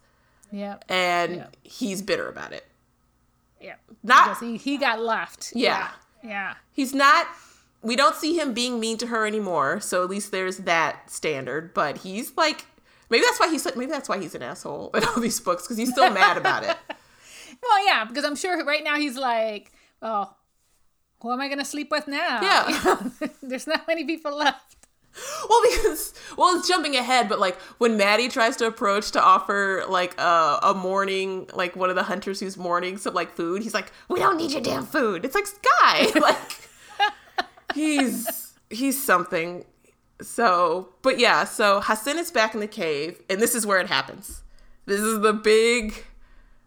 Yep. And Yep. he's bitter about it. Yeah. Not he, he got left. Yeah. Yeah. Yeah. he's not we don't see him being mean to her anymore. So at least there's that standard. But he's like, maybe that's why he's maybe that's why he's an asshole in all these books because he's still mad about it. Well, yeah, because I'm sure right now he's like, oh, who am I gonna sleep with now? Yeah. There's not many people left. Well, because well, it's jumping ahead, but like when Maddie tries to approach to offer like a, a morning, like one of the hunters who's mourning some like food, he's like, "We don't need your damn food." It's like Sky, like he's he's something. So, but yeah, so Hassen is back in the cave, and this is where it happens. This is the big,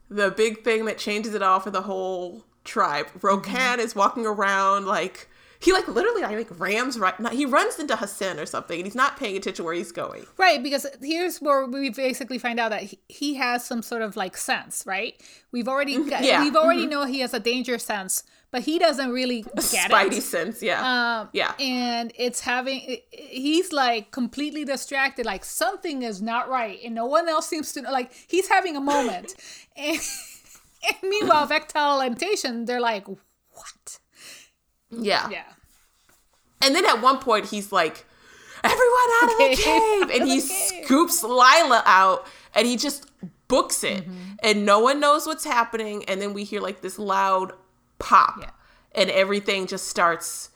the big thing that changes it all for the whole tribe. Rokan is walking around like he like literally I like rams right not, he runs into Hassen or something and he's not paying attention where he's going. Right, because here's where we basically find out that he, he has some sort of like sense, right? We've already got, Yeah. we've already know he has a danger sense, but he doesn't really get it. Spidey it. sense, yeah. Um, yeah. and it's having he's like completely distracted like something is not right and no one else seems to like he's having a moment and, and meanwhile Vektal and Tation, they're like what yeah. yeah And then at one point he's like, Everyone out of the cave and he scoops Lila out and he just books it. Mm-hmm. And no one knows what's happening. And then we hear like this loud pop. Yeah. And everything just starts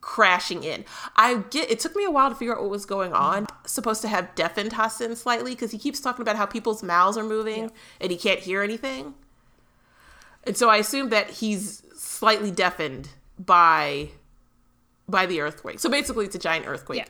crashing in. I get it took me a while to figure out what was going on. Supposed to have deafened Hassen slightly because he keeps talking about how people's mouths are moving and he can't hear anything. And so I assume that he's slightly deafened by by the earthquake. So basically it's a giant earthquake Yeah.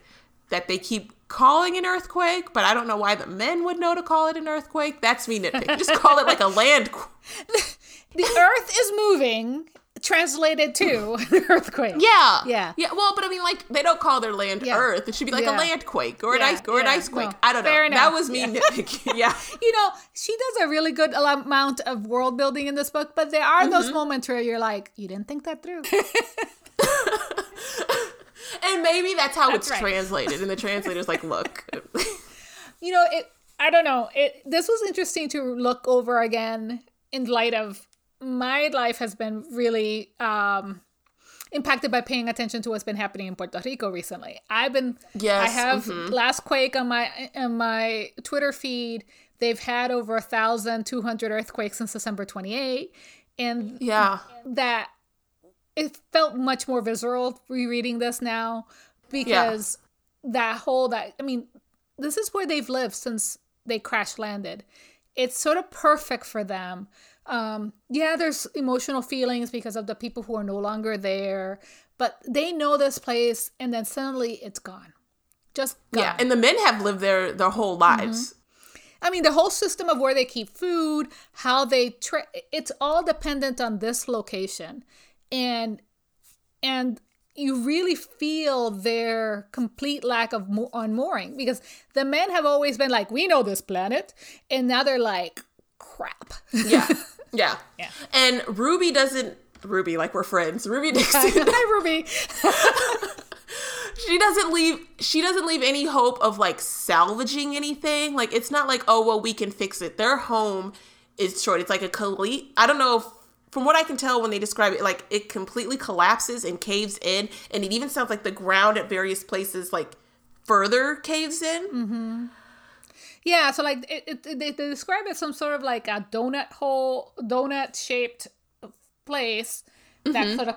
that they keep calling an earthquake, but I don't know why the men would know to call it an earthquake. That's me nitpicking. Just call it like a land qu- the earth is moving translated to an earthquake Yeah. Yeah. Yeah. Well, but I mean, like, they don't call their land Yeah. Earth. It should be like Yeah. a land quake or an ice or an ice quake. No, I don't know. fair That was me Yeah. nitpicking. Yeah. you know she does a really good amount of world building in this book but there are Mm-hmm. those moments where you're like you didn't think that through And maybe that's how That's it's right. translated. And the translator's like, look. you know it i don't know it this was interesting to look over again in light of my life has been really um impacted by paying attention to what's been happening in Puerto Rico recently. I've been Yes, I have mhm. last quake on my on my Twitter feed. They've had over a thousand two hundred earthquakes since December 28, and yeah. that it felt much more visceral rereading this now because that whole that I mean this is where they've lived since they crash landed. It's sort of perfect for them. Um, yeah, there's emotional feelings because of the people who are no longer there, but they know this place, and then suddenly it's gone, just gone. Yeah. And the men have lived there their whole lives. I mean, the whole system of where they keep food, how they tra- it's all dependent on this location. And and you really feel their complete lack of mo- on mooring because the men have always been like, "We know this planet." And now they're like, "Crap." Yeah. Yeah. Yeah. And Ruby doesn't Ruby, like we're friends. Ruby Dixon. Hi, Ruby. she doesn't leave she doesn't leave any hope of like salvaging anything. Like it's not like, oh well we can fix it. Their home is short. It's like a complete I don't know if from what I can tell when they describe it, like it completely collapses and caves in, and it even sounds like the ground at various places like further caves in. Mm-hmm. Yeah, so like it, it, they, they describe it some sort of like a donut hole, donut shaped place Mm-hmm. that sort of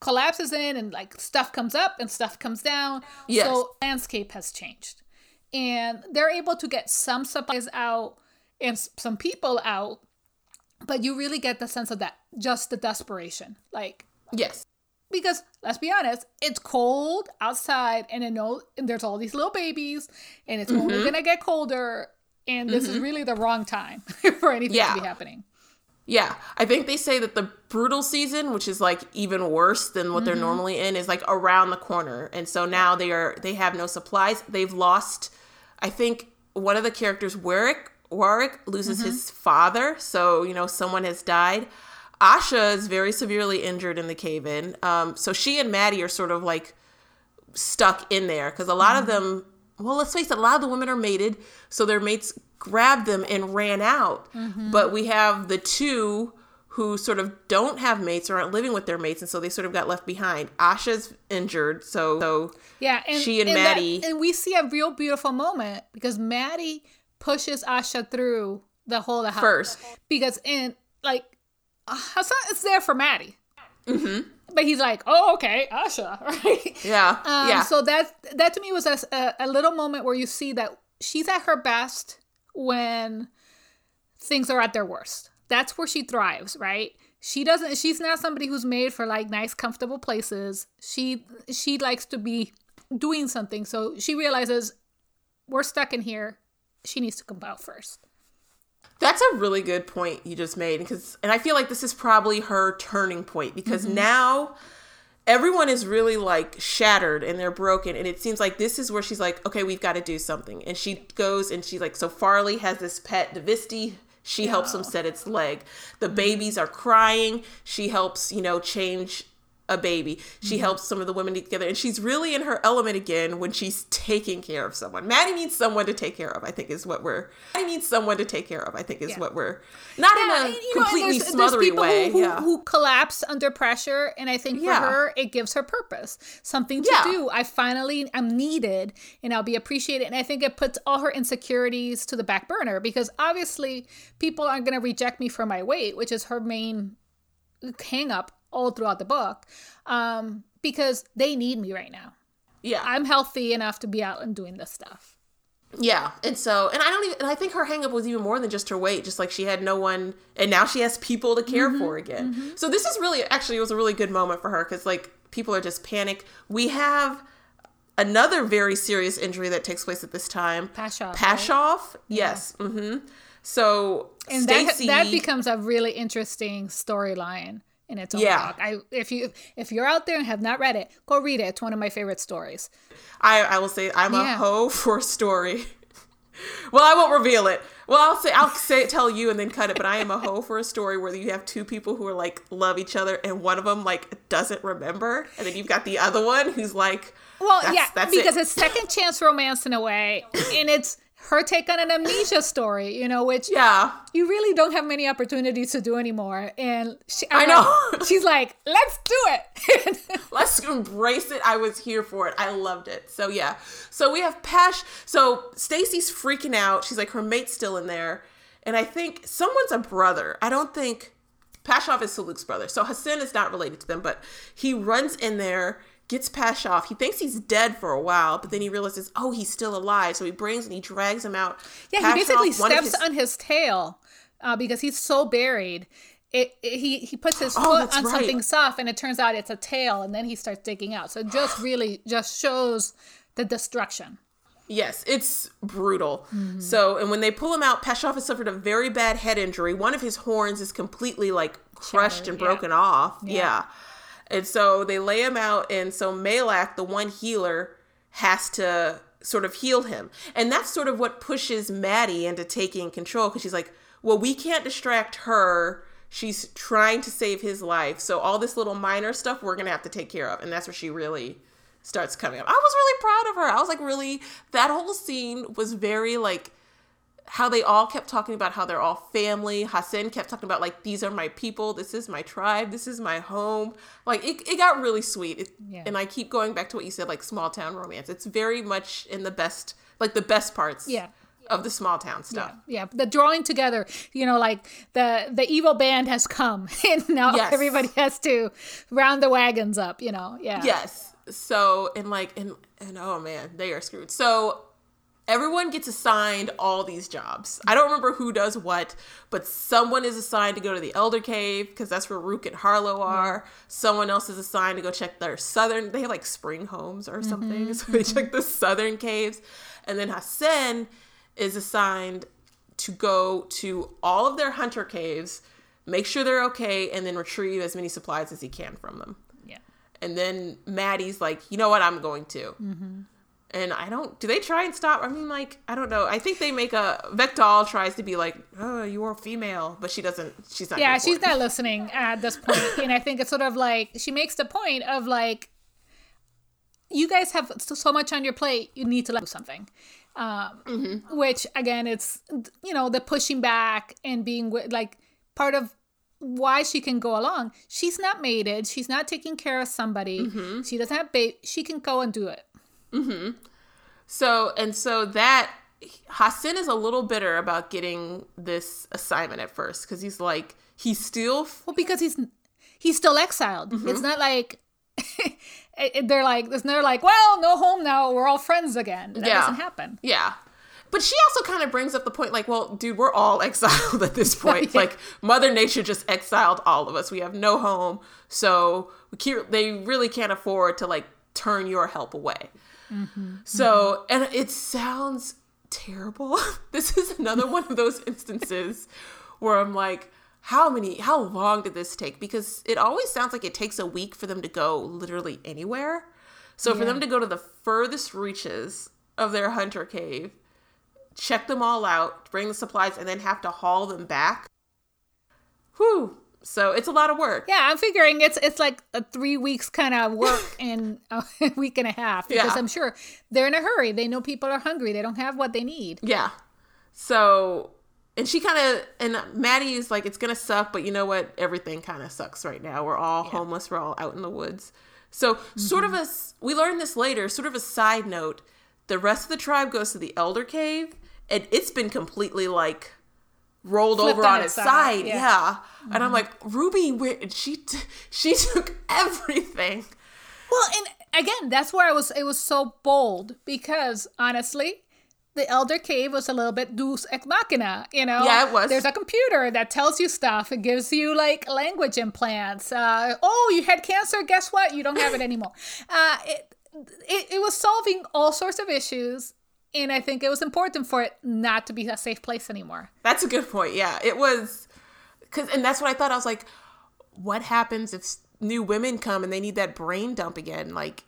collapses in, and like stuff comes up and stuff comes down. Yes. So landscape has changed, and they're able to get some supplies out and some people out, but you really get the sense of that just the desperation, like Yes. Because let's be honest, it's cold outside, and I know there's all these little babies, and it's only Mm-hmm. gonna get colder, and this is mm-hmm. really the wrong time for anything Yeah. to be happening. Yeah, I think they say that the brutal season, which is like even worse than what they're mm-hmm. normally in, is like around the corner. And so now they are they have no supplies. They've lost I think one of the characters, Warrek, Warrek loses mm-hmm. his father, so you know someone has died. Asha is very severely injured in the cave in. Um, so she and Maddie are sort of like stuck in there because a lot of them well let's face it a lot of the women are mated so their mates grabbed them and ran out but we have the two who sort of don't have mates or aren't living with their mates, and so they sort of got left behind. Asha's injured, so so Yeah, and she and, that- Maddie. and we see a real beautiful moment because Maddie pushes Asha through the hole of the house First. because in like Hassen is there for Maddie, Mm-hmm. but he's like, oh okay, Asha, right? yeah, Um, yeah, So that that to me was a, a, a little moment where you see that she's at her best when things are at their worst. That's where she thrives, right? She doesn't. She's not somebody who's made for like nice, comfortable places. She she likes to be doing something. So she realizes we're stuck in here. She needs to come out first. That's a really good point you just made because and I feel like this is probably her turning point because mm-hmm. now everyone is really like shattered and they're broken and it seems like this is where she's like okay we've got to do something and she goes and she's like so Farli has this pet dvisti she helps him set its leg. The mm-hmm. babies are crying she helps you know change a baby she mm-hmm. helps some of the women get together and she's really in her element again when she's taking care of someone maddie needs someone to take care of i think is what we're maddie needs someone to take care of i think is Yeah. what we're not in a you know, completely there's- there's smothery people way who, who, yeah who collapse under pressure, and I think for Yeah. her, it gives her purpose, something to Yeah. do. I finally am needed, and I'll be appreciated. And I think it puts all her insecurities to the back burner because obviously people aren't going to reject me for my weight, which is her main hang up all throughout the book, um, because they need me right now. yeah I'm healthy enough to be out and doing this stuff. Yeah, and so and I don't even and I think her hangup was even more than just her weight, just like she had no one, and now she has people to care Mm-hmm, for again. So this is really actually it was a really good moment for her because like people are just panic. We have another very serious injury that takes place at this time. Pashov, right? Pashov, yes. Mm-hmm. So and that, that becomes a really interesting storyline in its own Yeah. book. I if you if you're out there and have not read it, go read it. It's one of my favorite stories. I I will say I'm a Yeah. hoe for a story. well, I won't reveal it. Well, I'll say I'll say tell you and then cut it. But I am a hoe for a story where you have two people who are like love each other and one of them like doesn't remember, and then you've got the other one who's like, Well, That's- yeah, that's because it. it's second chance romance in a way, and it's her take on an amnesia story, you know, which yeah, you really don't have many opportunities to do anymore. And she, I know. like- she's like, "Let's do it." let's embrace it. I was here for it. I loved it. So yeah. So we have Pash. So Stacy's freaking out. She's like her mate's still in there, and I think someone's a brother. I don't think Pashov is Salukh's brother. So Hassen is not related to them, but he runs in there, gets Pashov. He thinks he's dead for a while, but then he realizes, oh, he's still alive. So he brings and he drags him out. yeah, Pashov, he basically steps his- on his tail uh, because he's so buried. It, it- he he puts his Oh, foot that's on right. something soft, and it turns out it's a tail, and then he starts digging out. So it just really just shows the destruction. Yes, it's brutal. Mm-hmm. So, and when they pull him out, Pashov has suffered a very bad head injury. One of his horns is completely like crushed Shattered, and yeah. broken off. Yeah. And so they lay him out, and so Maylak, the one healer, has to sort of heal him. And that's sort of what pushes Maddie into taking control because she's like, well, we can't distract her. She's trying to save his life. So all this little minor stuff we're going to have to take care of. And that's where she really starts coming up. I was really proud of her. I was like, really, that whole scene was very like how they all kept talking about how they're all family. Hassen kept talking about like these are my people, this is my tribe, this is my home. Like it, it got really sweet. It, Yeah. And I keep going back to what you said, like small town romance. It's very much in the best, like the best parts Yeah. of the small town stuff. Yeah, the drawing together, you know, like the the evil band has come, and now Yes. everybody has to round the wagons up. You know, yeah, Yes. So and like and and oh man, they are screwed. So everyone gets assigned all these jobs. I don't remember who does what, but someone is assigned to go to the Elder Cave because that's where Rukh and Harlow are. Someone else is assigned to go check their southern. They have like spring homes or something, so they check the southern caves, and then Hassen is assigned to go to all of their hunter caves, make sure they're okay, and then retrieve as many supplies as he can from them. yeah. And then Maddie's like, you know what, I'm going to. Mm-hmm. And I don't, do they try and stop? I mean, like, I don't know. I think they make a, Vektal tries to be like, oh, you are female, but she doesn't, she's not. Yeah, she's not listening at this point, and I think it's sort of like she makes the point of like, you guys have so much on your plate, you need to do something. Um, Mm-hmm. Which again, it's you know the pushing back and being like part of why she can go along. She's not mated. She's not taking care of somebody. Mm-hmm. She doesn't have baby. She can go and do it. So and so that Hassen is a little bitter about getting this assignment at first because he's like he's still Well, because he's he's still exiled. Mm-hmm. It's not like they're like never like well no home now we're all friends again. That Yeah. doesn't happen. yeah. But she also kind of brings up the point like, well, dude, we're all exiled at this point. Yeah. Like Mother Nature just exiled all of us. We have no home, so we they really can't afford to like turn your help away. Mm-hmm. So, and it sounds terrible. this is another one of those instances where I'm like, how many, how long did this take? Because it always sounds like it takes a week for them to go literally anywhere. So for them to go to the furthest reaches of their hunter cave, check them all out, bring the supplies, and then have to haul them back. Whew. So it's a lot of work. Yeah, I'm figuring it's it's like a three weeks kind of work in a week and a half because Yeah. I'm sure they're in a hurry. They know people are hungry. They don't have what they need. Yeah. So, and she kind of, and Maddie is like, it's going to suck, but you know what? Everything kind of sucks right now. We're all homeless. We're all out in the woods. So, sort of mm-hmm. a we learned this later, sort of a side note. The rest of the tribe goes to the Elder Cave, and it's been completely like rolled Flipped over on its side, side. yeah. Yeah. And I'm like, Ruby, where, she, t- she took everything. Well, and again, that's where I was. It was so bold because honestly, the Elder Cave was a little bit deus ex machina. You know, Yeah, it was. There's a computer that tells you stuff. It gives you like language implants. Uh, oh, you had cancer. Guess what? You don't have it anymore. Uh, it, it it was solving all sorts of issues, and I think it was important for it not to be a safe place anymore. That's a good point. Yeah, it was because, and that's what I thought. I was like, what happens if new women come and they need that brain dump again? Like,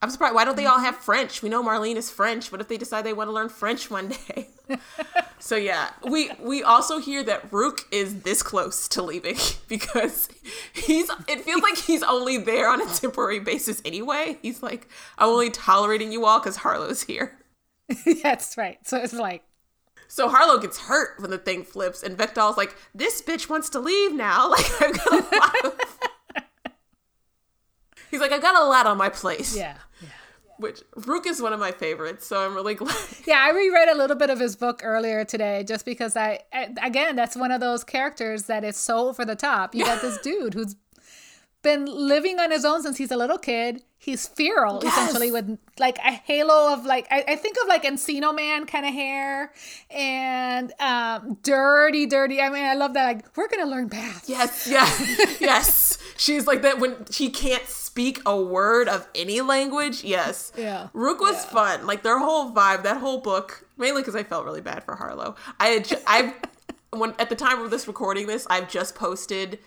I'm surprised. Why don't they all have French? We know Marlene is French. What if they decide they want to learn French one day? so yeah, we we also hear that Rukh is this close to leaving because he's. It feels like he's only there on a temporary basis anyway. He's like, I'm only tolerating you all because Harlow's here. that's right. So it's like. So Harlow gets hurt when the thing flips, and Vektal's like, "This bitch wants to leave now." Like I've got a lot of. He's like, "I've got a lot on my plate." Yeah. yeah. Which Rukh is one of my favorites, so I'm really glad. Yeah, I reread a little bit of his book earlier today just because I, I again, that's one of those characters that is so over the top. You got this dude who's been living on his own since he's a little kid. He's feral, Yes. essentially, with like a halo of like, I, I think of like Encino Man kind of hair and um, dirty, dirty. I mean, I love that. Like, we're going to learn baths. Yes, yes, yes. She's like that when she can't speak a word of any language. Yes. Yeah. Rukh was Yeah. fun. Like their whole vibe, that whole book, mainly because I felt really bad for Harlow. I had, ju- I've, when at the time of this recording this, I've just posted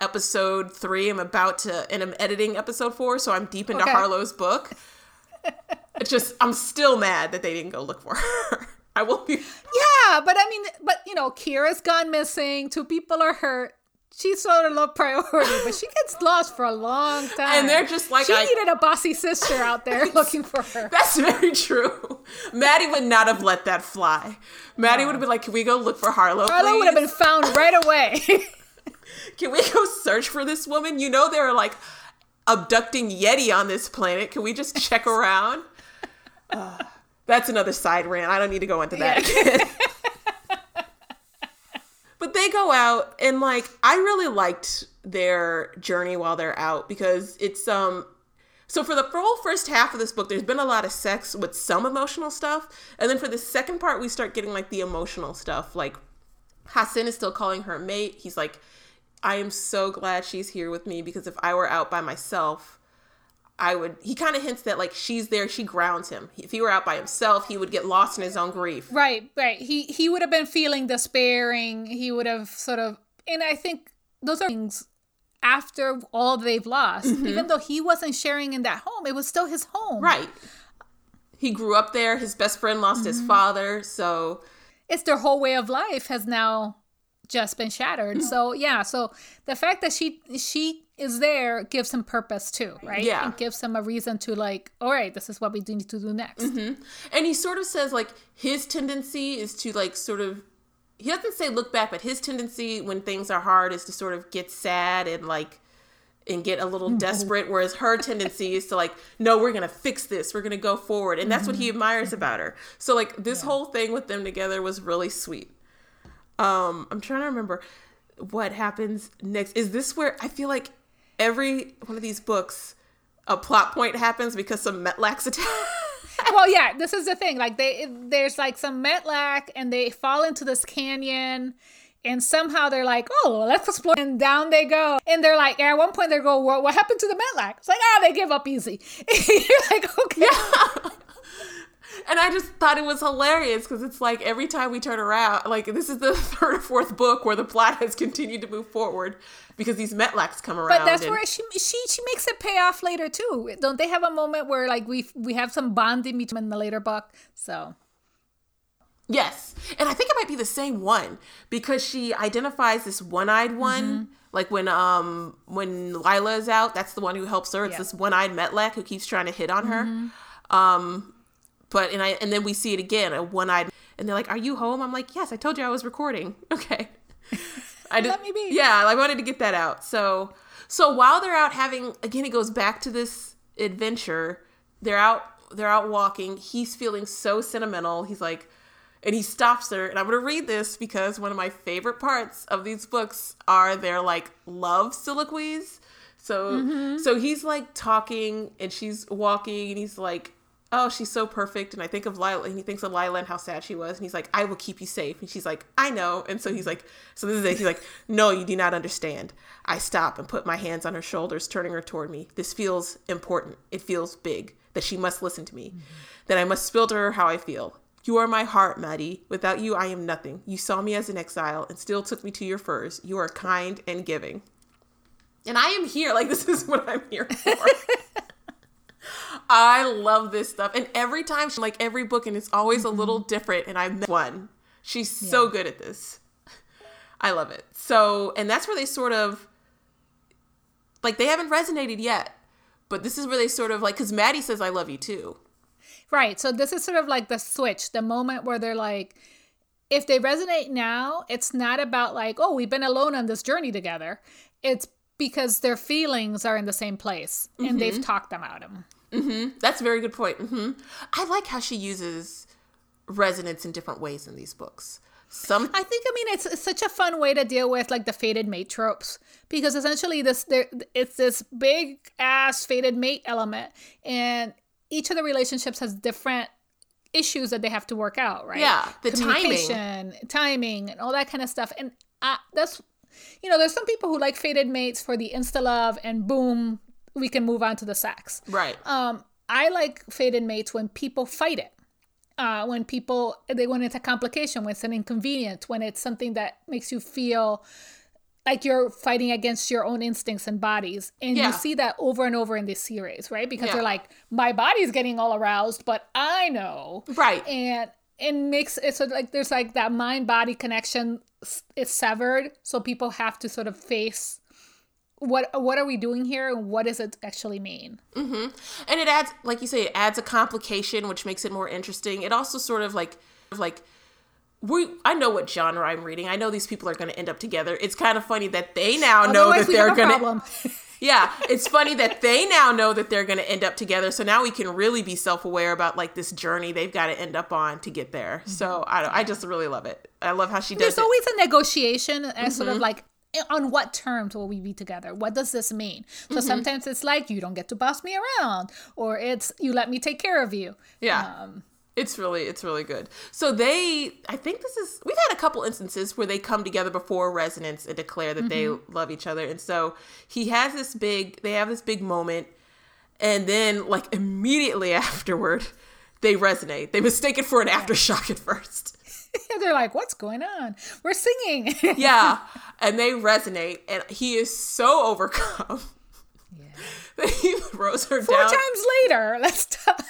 episode three. I'm about to, and I'm editing episode four, so I'm deep into Okay. Harlow's book. It's just, I'm still mad that they didn't go look for her. I will be. Yeah, but I mean, but you know, Kira's gone missing. Two people are hurt. She's sort of low priority, but she gets lost for a long time. And they're just like, she I- needed a bossy sister out there looking for her. That's very true. Maddie would not have let that fly. Maddie would have been like, "Can we go look for Harlow? Harlow would have been found right away. Can we go search for this woman? You know they're like abducting Yeti on this planet. Can we just check around?" Uh, that's another side rant. I don't need to go into that again. but they go out and like I really liked their journey while they're out because it's um so for the whole first half of this book there's been a lot of sex with some emotional stuff and then for the second part we start getting like the emotional stuff like Hassen is still calling her mate he's like I am so glad she's here with me because if I were out by myself I would he kind of hints that like she's there she grounds him if he were out by himself he would get lost in his own grief right, right. He he would have been feeling despairing. He would have sort of, and I think those are things after all they've lost. Mm-hmm. Even though he wasn't sharing in that home, it was still his home. Right. He grew up there. His best friend lost his mm-hmm. father. So, it's their whole way of life has now just been shattered. Hmm. So yeah, so the fact that she she is there gives him purpose too, right? Yeah. It gives him a reason to like, all right, this is what we need to do next. Mm-hmm. and he sort of says like his tendency is to like sort of he doesn't say look back, but his tendency when things are hard is to sort of get sad and like and get a little mm-hmm. desperate whereas her tendency is to like no we're gonna fix this we're gonna go forward and that's what he mm-hmm. admires about her so like this whole thing with them together was really sweet um i'm trying to remember what happens next is this where i feel like every one of these books a plot point happens because some metlaks attack well, yeah, this is the thing. Like they, there's like some metlak, and they fall into this canyon, and somehow they're like, "Oh, let's explore." And down they go, and they're like, at one point they go, "What, what happened to the metlak?" It's like, "Ah, oh, they give up easy." You're like, "Okay." Yeah. And I just thought it was hilarious because it's like every time we turn around, like this is the third or fourth book where the plot has continued to move forward because these Metlaks come around. But that's and... where she she she makes it pay off later too. Don't they have a moment where like we we have some bonding between the later book? So Yes. And I think it might be the same one because she identifies this one-eyed one. Mm-hmm. Like when um when Lila is out, that's the one who helps her. It's yeah. this one-eyed Metlak who keeps trying to hit on her. Mm-hmm. Um but and I and then we see it again, a one-eyed and they're like, "Are you home?" I'm like, "Yes, I told you I was recording." Okay. I did, Let me be. Yeah, I wanted to get that out. So so while they're out having again it goes back to this adventure. They're out they're out walking. He's feeling so sentimental. He's like and he stops her and i'm to read this because one of my favorite parts of these books are their like love soliloquies so mm-hmm. so he's like talking and she's walking and he's like oh, she's so perfect. And I think of Lila, and he thinks of Lila and how sad she was. And he's like, I will keep you safe. And she's like, I know. And so he's like, so this is it. He's like, no, you do not understand. I stop and put my hands on her shoulders, turning her toward me. This feels important. It feels big that she must listen to me, mm-hmm. that I must spill to her how I feel. You are my heart, Maddie. Without you, I am nothing. You saw me as an exile and still took me to your furs. You are kind and giving. And I am here. Like, this is what I'm here for. I love this stuff. And every time, she, like every book, and it's always mm-hmm. a little different. And I've met one. She's yeah. so good at this. I love it. So, and that's where they sort of, like, they haven't resonated yet. But this is where they sort of like, because Maddie says, I love you too. Right. So this is sort of like the switch, the moment where they're like, if they resonate now, it's not about like, oh, we've been alone on this journey together. It's because their feelings are in the same place and mm-hmm. they've talked them out. Them. Mm-hmm. That's a very good point. Mm-hmm. I like how she uses resonance in different ways in these books. Some I think I mean it's, it's, such a fun way to deal with like the fated mate tropes because essentially this there it's this big ass fated mate element and each of the relationships has different issues that they have to work out, right? Yeah, the timing, timing, and all that kind of stuff. And I, that's you know, there's some people who like fated mates for the insta love and boom, we can move on to the sex. Right. Um, I like fated mates when people fight it. Uh, when people they when it's a complication, when it's an inconvenience, when it's something that makes you feel like you're fighting against your own instincts and bodies. And yeah. you see that over and over in this series, right? Because yeah. they're like, my body's getting all aroused, but I know. Right. And it makes it so like there's like that mind body connection is severed. So people have to sort of face what what are we doing here and what does it actually mean mm-hmm. and it adds like you say it adds a complication which makes it more interesting it also sort of like like we I know what genre I'm reading. I know these people are going to end up together. It's kind of funny that they now know that they're going to Yeah, it's funny that they now know that they're going to end up together. So now we can really be self-aware about like this journey they've got to end up on to get there. Mm-hmm. So I I just really love it. I love how she does There's it. always a negotiation and mm-hmm. sort of mm-hmm. like on what terms will we be together? What does this mean? So mm-hmm. sometimes it's like you don't get to boss me around, or it's you let me take care of you. Yeah. Um, it's really it's really good. So they I think this is we've had a couple instances where they come together before resonance and declare that mm-hmm. they love each other. And so he has this big they have this big moment and then like immediately afterward they resonate. They mistake it for an aftershock at first. They're like, "What's going on? We're singing." yeah, and they resonate, and he is so overcome. Yeah. that he throws her Four down. Four times later, let's talk.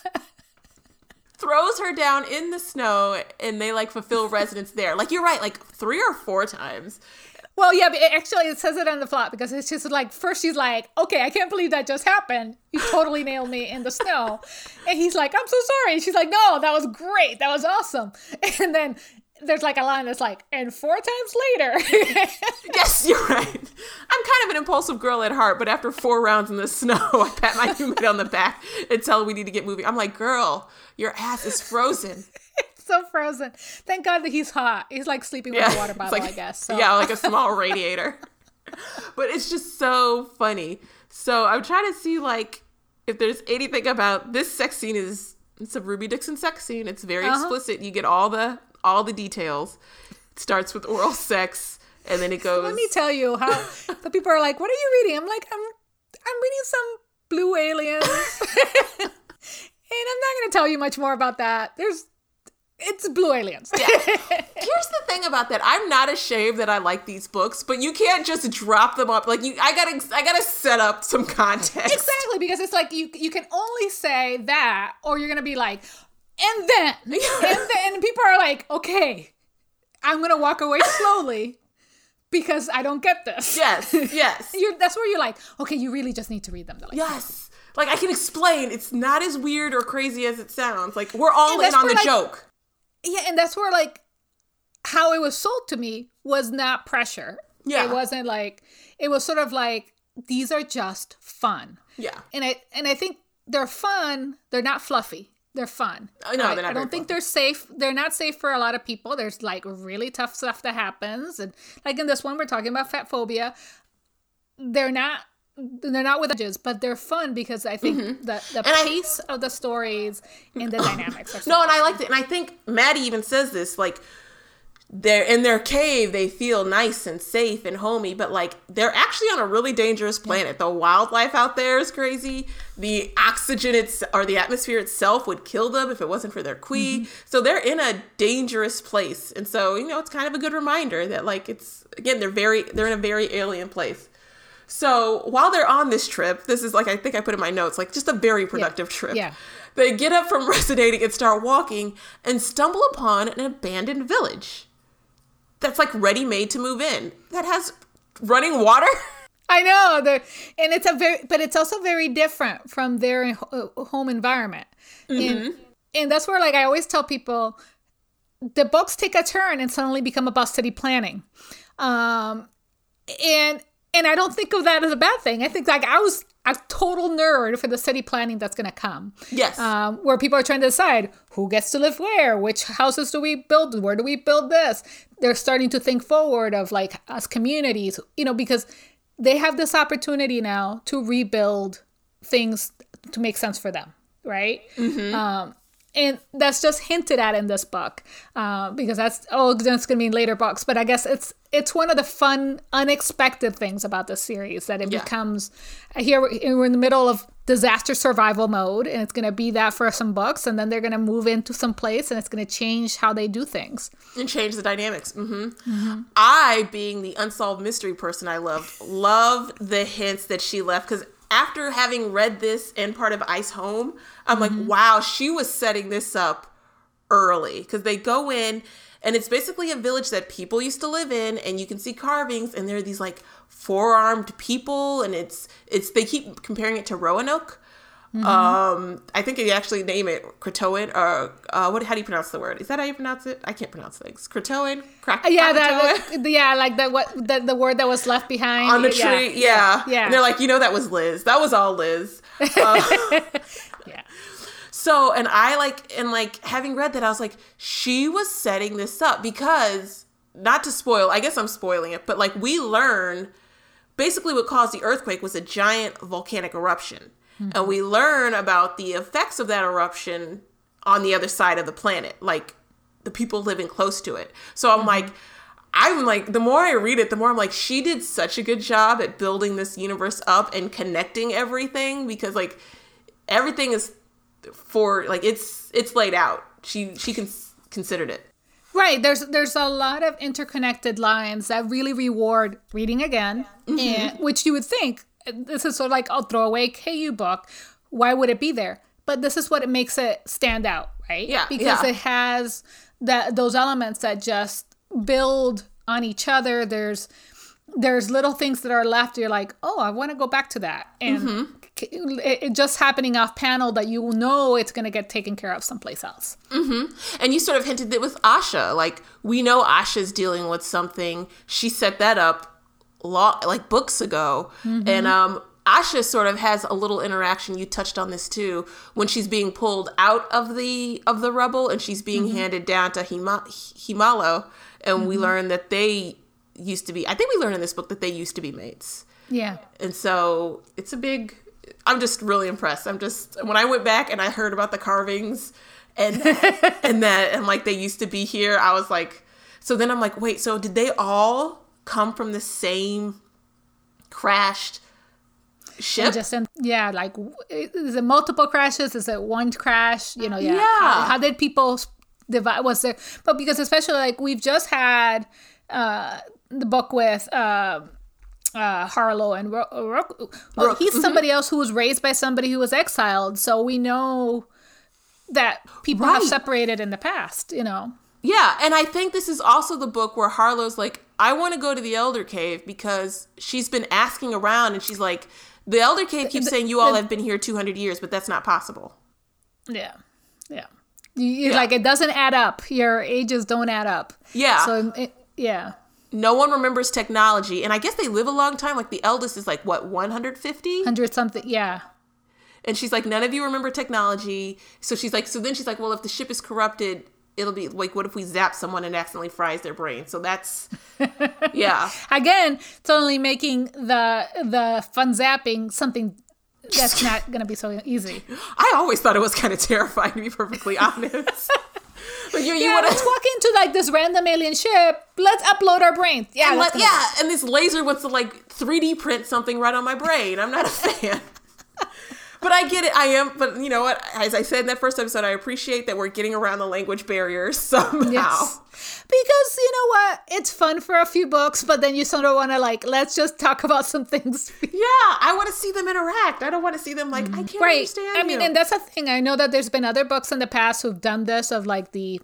Throws her down in the snow, and they like fulfill residence there. Like you're right, like three or four times. Well, yeah, but it actually it says it on the plot because it's just like first she's like, "Okay, I can't believe that just happened. You totally nailed me in the snow," and he's like, "I'm so sorry." And she's like, "No, that was great. That was awesome." And then there's like a line that's like, and four times later. yes, you're right. I'm kind of an impulsive girl at heart, but after four rounds in the snow, I pat my roommate on the back and tell her we need to get moving. I'm like, girl, your ass is frozen. It's so frozen. Thank God that he's hot. He's like sleeping with a water bottle, like, I guess. So. Yeah, like a small radiator. but it's just so funny. So I'm trying to see like if there's anything about this sex scene is it's a Ruby Dixon sex scene. It's very uh-huh. explicit. You get all the all the details. It starts with oral sex and then it goes Let me tell you how the people are like, "What are you reading?" I'm like, "I'm I'm reading some blue aliens." and I'm not going to tell you much more about that. There's it's blue aliens. yeah. Here's the thing about that. I'm not ashamed that I like these books, but you can't just drop them up. Like you I gotta I gotta set up some context. Exactly, because it's like you you can only say that or you're gonna be like, and then and then and people are like, okay, I'm gonna walk away slowly. Because I don't get this. Yes, yes. you're, that's where you're like, okay, you really just need to read them. Like, yes, like I can explain. It's not as weird or crazy as it sounds. Like we're all in on the like, joke yeah, and that's where like how it was sold to me was not pressure. Yeah. It wasn't like it was sort of like these are just fun. Yeah. And I and I think they're fun, they're not fluffy. They're fun. I know. I, I don't think they're safe. They're not safe for a lot of people. There's like really tough stuff that happens, and like in this one, we're talking about fat phobia. They're not they're not with edges, but they're fun because I think mm-hmm. the the and pace I, of the stories and the dynamics. Are so no, and I liked it, and I think Maddie even says this like they're in their cave they feel nice and safe and homey but like they're actually on a really dangerous planet the wildlife out there is crazy the oxygen it's or the atmosphere itself would kill them if it wasn't for their khui mm-hmm. so they're in a dangerous place and so you know it's kind of a good reminder that like it's again they're very they're in a very alien place so while they're on this trip, this is like I think I put in my notes, like just a very productive yeah. trip. Yeah. They get up from resonating and start walking and stumble upon an abandoned village that's like ready made to move in. That has running water. I know, and it's a very, but it's also very different from their uh, home environment, mm-hmm. and and that's where like I always tell people, the books take a turn and suddenly become about city planning, um, and and I don't think of that as a bad thing. I think like I was a total nerd for the city planning that's going to come. Yes. Um, where people are trying to decide who gets to live where, which houses do we build, where do we build this. They're starting to think forward of like as communities, you know, because they have this opportunity now to rebuild things to make sense for them, right? Mm-hmm. Um, and that's just hinted at in this book uh, because that's oh that's going to be in later books but i guess it's it's one of the fun unexpected things about this series that it yeah. becomes here we're in the middle of disaster survival mode and it's going to be that for some books and then they're going to move into some place and it's going to change how they do things and change the dynamics mm-hmm. Mm-hmm. i being the unsolved mystery person i loved love the hints that she left because after having read this and part of Ice Home, I'm mm-hmm. like, wow, she was setting this up early because they go in and it's basically a village that people used to live in and you can see carvings and there are these like four-armed people and it's it's they keep comparing it to Roanoke Mm-hmm. Um, I think they actually name it Croatoan or uh, what? How do you pronounce the word? Is that how you pronounce it? I can't pronounce things. Croatoan, crack. Yeah, the, the, yeah, like the what the, the word that was left behind on the tree. Yeah, yeah. yeah. And they're like, you know, that was Liz. That was all Liz. Uh, yeah. So, and I like, and like having read that, I was like, she was setting this up because not to spoil. I guess I'm spoiling it, but like we learn basically what caused the earthquake was a giant volcanic eruption Mm-hmm. And we learn about the effects of that eruption on the other side of the planet, like the people living close to it. So I'm mm-hmm. like, I'm like, the more I read it, the more I'm like, she did such a good job at building this universe up and connecting everything because like everything is for like it's it's laid out. She she can considered it. Right. There's there's a lot of interconnected lines that really reward reading again, mm-hmm. and which you would think this is sort of like a throwaway KU book. Why would it be there? But this is what it makes it stand out, right? Yeah. Because yeah. it has that those elements that just build on each other. There's there's little things that are left. You're like, oh, I want to go back to that and mm-hmm. It, just happening off panel that you know it's going to get taken care of someplace else. Mm-hmm. And you sort of hinted that with Asha, like we know Asha's dealing with something. She set that up law like books ago, mm-hmm. and um, Asha sort of has a little interaction. You touched on this too when she's being pulled out of the of the rubble and she's being mm-hmm. handed down to Hima- Hemalo, and we learn that they used to be. I think we learned in this book that they used to be mates. Yeah. And so it's a big I'm just really impressed. I'm just when I went back and I heard about the carvings and and that and like they used to be here, I was like so then I'm like, wait, so did they all come from the same crashed ship? Just in, yeah, like is it multiple crashes? Is it one crash? You know, yeah. Yeah. How, how did people divide? Was there? But because especially like we've just had uh the book with. Uh, uh, Harlow and Ro- Ro- well, Rukh, he's somebody else who was raised by somebody who was exiled, so we know that people have separated in the past. You know, Yeah, and I think this is also the book where Harlow's like, I want to go to the Elder Cave because she's been asking around and she's like, the Elder Cave keeps saying you all have been here 200 years, but that's not possible. yeah, yeah. You, you- Like it doesn't add up. Your ages don't add up. Yeah. So it, yeah. No one remembers technology and i guess they live a long time like the eldest is like what 150 hundred something. Yeah, and she's like none of you remember technology. So she's like so then she's like well if the ship is corrupted it'll be like what if we zap someone and accidentally fries their brain? So that's yeah. Again, it's only making the the fun zapping something that's not gonna be so easy. i always thought it was kind of terrifying to be perfectly honest you, you Yeah, want let's walk into like this random alien ship. Let's upload our brains. Yeah, and let, yeah and this laser wants to like 3d print something right on my brain i'm not a fan But I get it. I am. But you know what? As I said in that first episode, I appreciate that we're getting around the language barriers somehow. Yes. Because you know what? It's fun for a few books, but then you sort of want to like, let's just talk about some things. Yeah, I want to see them interact. I don't want to see them like I mm-hmm. can't right. understand. I mean, you. and that's the thing. I know that there's been other books in the past who've done this of like the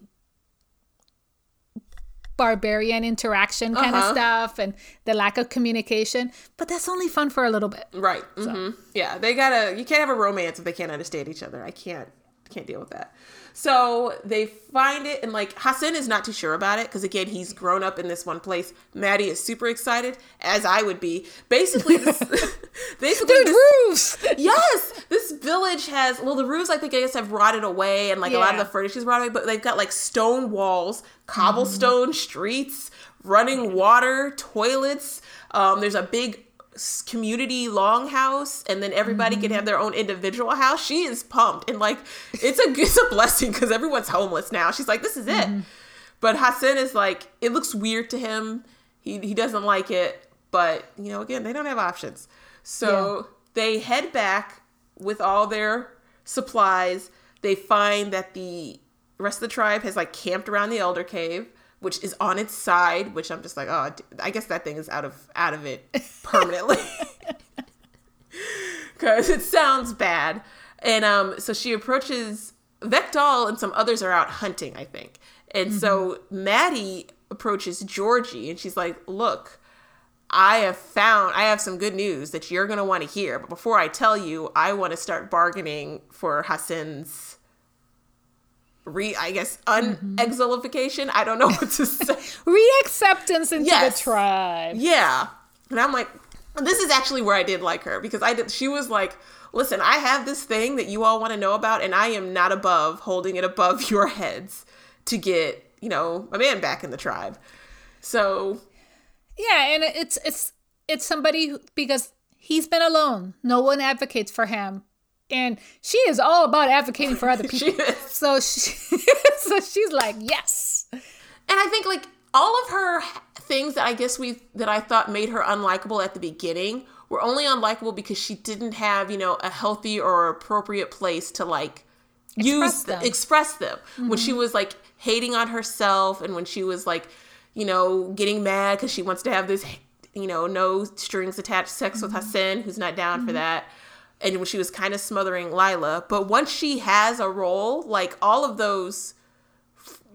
barbarian interaction kind Uh-huh. of stuff and the lack of communication, but that's only fun for a little bit. right. hmm Yeah, they gotta. You can't have a romance if they can't understand each other. I can't. Can't deal with that. So they find it, and like Hassen is not too sure about it because again, he's grown up in this one place. Maddie is super excited, as I would be. Basically, this, basically, Dude, this, roofs! yes, this village has well, the roofs I think I guess have rotted away, and like a lot of Yeah. the furniture's rotted away, but they've got like stone walls, cobblestone streets, running water, toilets. Um, there's a big community longhouse, and then everybody can mm-hmm. have their own individual house. She is pumped, and like it's a it's a blessing because everyone's homeless now. She's like, this is it. Mm-hmm. But Hassen is like, it looks weird to him. He he doesn't like it, but you know, again, they don't have options. So they head back with all their supplies. They find that the rest of the tribe has like camped around the elder cave, which is on its side. Which I'm just like, oh, I guess that thing is out of out of it permanently because it sounds bad. And um, so she approaches Vektal and some others are out hunting, I think. And so Maddie approaches Georgie and she's like, "Look, I have found I have some good news that you're going to want to hear. But before I tell you, I want to start bargaining for Hassen's re I guess unexilification. I don't know what to say. Reacceptance into Yes. the tribe. Yeah. And I'm like, this is actually where I did like her because I did. She was like, listen, I have this thing that you all want to know about, and I am not above holding it above your heads to get, you know, a man back in the tribe. So, Yeah, and it's it's it's somebody who, because he's been alone. No one advocates for him, and she is all about advocating for other people. is. so she, so she's like, yes, And I think like all of her things that I guess we that I thought made her unlikable at the beginning were only unlikable because she didn't have, you know, a healthy or appropriate place to like use them. express them. When she mm-hmm. was like hating on herself and when she was like, you know, getting mad cuz she wants to have this you know, no strings attached sex with mm-hmm. Hassen who's not down for mm-hmm. that. And when she was kind of smothering Lila, but once she has a role, like all of those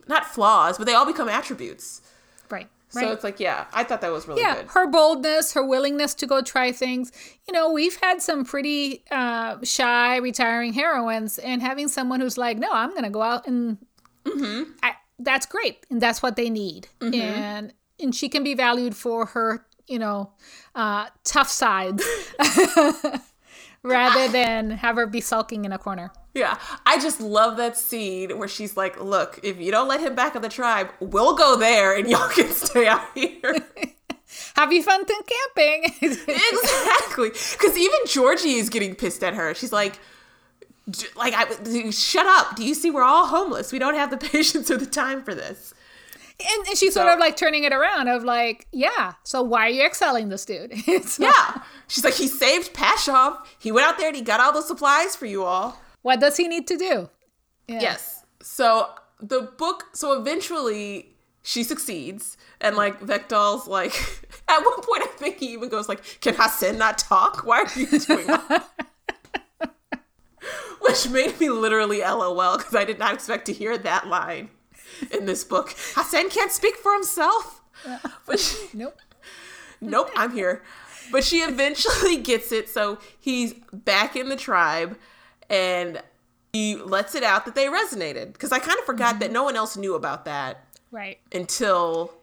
not flaws, but they all become attributes. right. So it's like, yeah, I thought that was really yeah good. her boldness her willingness to go try things you know we've had some pretty uh, shy retiring heroines and having someone who's like no i'm gonna go out and Mm-hmm. I, that's great and that's what they need and and she can be valued for her you know uh, tough sides rather than have her be sulking in a corner Yeah, I just love that scene where she's like, "Look, if you don't let him back in the tribe, we'll go there, and y'all can stay out here." have you fun camping exactly, because even Georgie is getting pissed at her. She's like, "Like, I, shut up! Do you see we're all homeless? We don't have the patience or the time for this." And, and she's sort of like turning it around of like yeah so why are you excelling this dude like, Yeah, she's like, "He saved Pashov. He went out there and he got all the supplies for you all." what does he need to do Yeah. Yes. So the book, so eventually she succeeds, and like Vektal's like, at one point I think he even goes like, "Can Hassen not talk? Why are you doing that?" Which made me literally LOL because I did not expect to hear that line in this book. Hassen can't speak for himself. But she, nope nope, I'm here. But she eventually gets it, so he's back in the tribe, and he lets it out that they resonated. Because I kind of forgot that no one else knew about that right until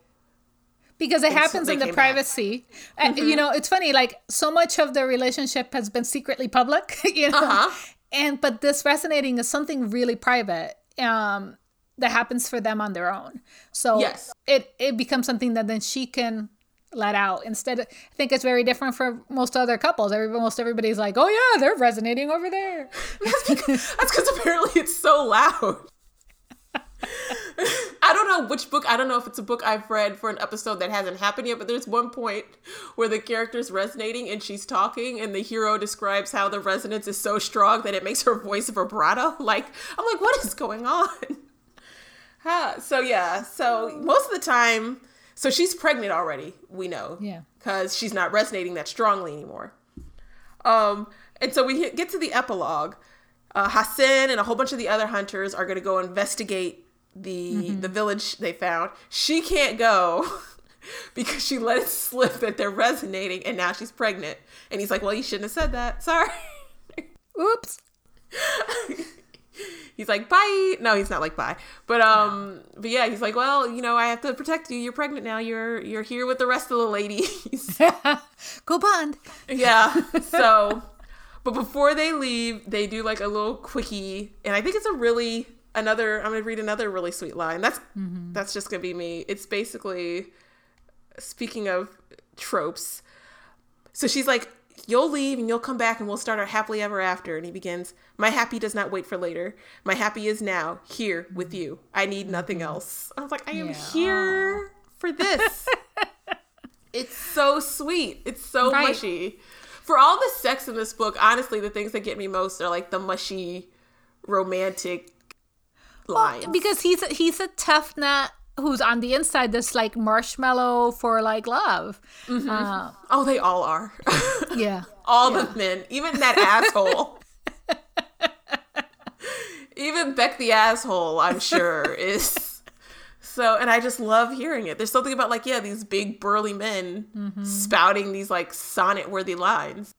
because it happens in the privacy Uh, you know it's funny like so much of the relationship has been secretly public you know Uh-huh. and but this resonating is something really private um that happens for them on their own so Yes. it it becomes something that then she can let out instead of, i think it's very different for most other couples Every, most everybody's like oh yeah they're resonating over there that's because apparently it's so loud. I don't know which book. I don't know if it's a book I've read for an episode that hasn't happened yet, but there's one point where the character's resonating and she's talking, and the hero describes how the resonance is so strong that it makes her voice vibrato. Like, I'm like, what is going on? So, yeah. So, most of the time, so she's pregnant already, we know. Yeah. Because she's not resonating that strongly anymore. Um, and so we get to the epilogue. Uh, Hassen and a whole bunch of the other hunters are going to go investigate the the village they found. She can't go because she let it slip that they're resonating, and now she's pregnant. And he's like, "Well, you shouldn't have said that. Sorry." oops he's like, "Bye." No, he's not like bye, but um, but yeah, he's like, "Well, you know, I have to protect you. You're pregnant now. You're you're here with the rest of the ladies." go bond Yeah. So, but before they leave, they do like a little quickie, and I think it's a really another. I'm gonna read another really sweet line. That's that's just gonna be me. It's basically speaking of tropes. So she's like, "You'll leave and you'll come back, and we'll start our happily ever after." And he begins, "My happy does not wait for later. My happy is now, here with you. I need nothing mm-hmm. else." I was like, "I am Yeah. here oh. for this." It's so sweet. It's so Right. mushy. For all the sex in this book, honestly, the things that get me most are like the mushy, romantic lines. because he's a, he's a tough nut who's on the inside this like marshmallow for like love uh, oh, they all are. yeah all the men, even that asshole. even Beck the asshole, I'm sure, is so. And I just love hearing it. There's something about like, yeah, these big burly men Mm-hmm. spouting these like sonnet worthy lines.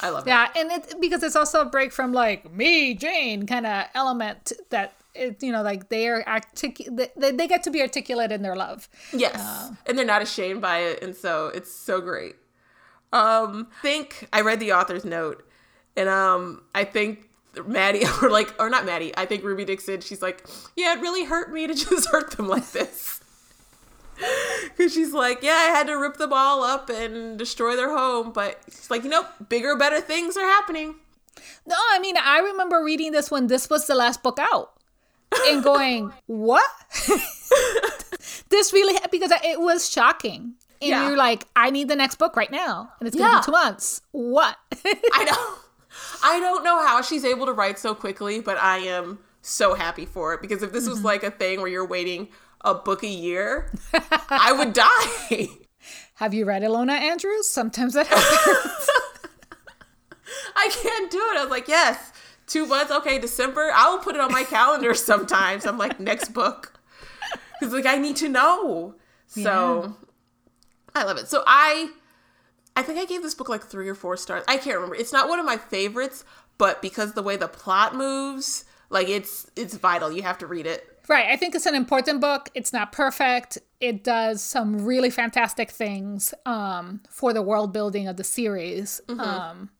I love it. yeah and it because it's also a break from like me jane kind of element that it, you know like they are artic- they, they get to be articulate in their love Yes. and they're not ashamed by it. And so it's so great. Um, I think I read the author's note and um I think Maddie or like or not Maddie, I think Ruby Dixon, she's like, Yeah, it really hurt me to just hurt them like this. Cause she's like, Yeah, I had to rip them all up and destroy their home, but she's like, you know, bigger, better things are happening. no i mean i remember reading this when this was the last book out and going what this really because it was shocking and Yeah. you're like i need the next book right now and it's gonna Yeah. be two months what I know. I don't know how she's able to write so quickly, but I am so happy for it because if this was mm-hmm. like a thing where you're waiting a book a year, I would die. Have you read Ilona Andrews? Sometimes that happens. I can't do it. I was like, yes, two months. Okay, December. I will put it on my calendar sometimes. I'm like, next book. Because, like, I need to know. So I love it. So I I think I gave this book like 3 or 4 stars. I can't remember. It's not one of my favorites, but because the way the plot moves, like it's it's vital. You have to read it. Right. I think it's an important book. It's not perfect. It does some really fantastic things um, for the world building of the series. Mm-hmm. Um,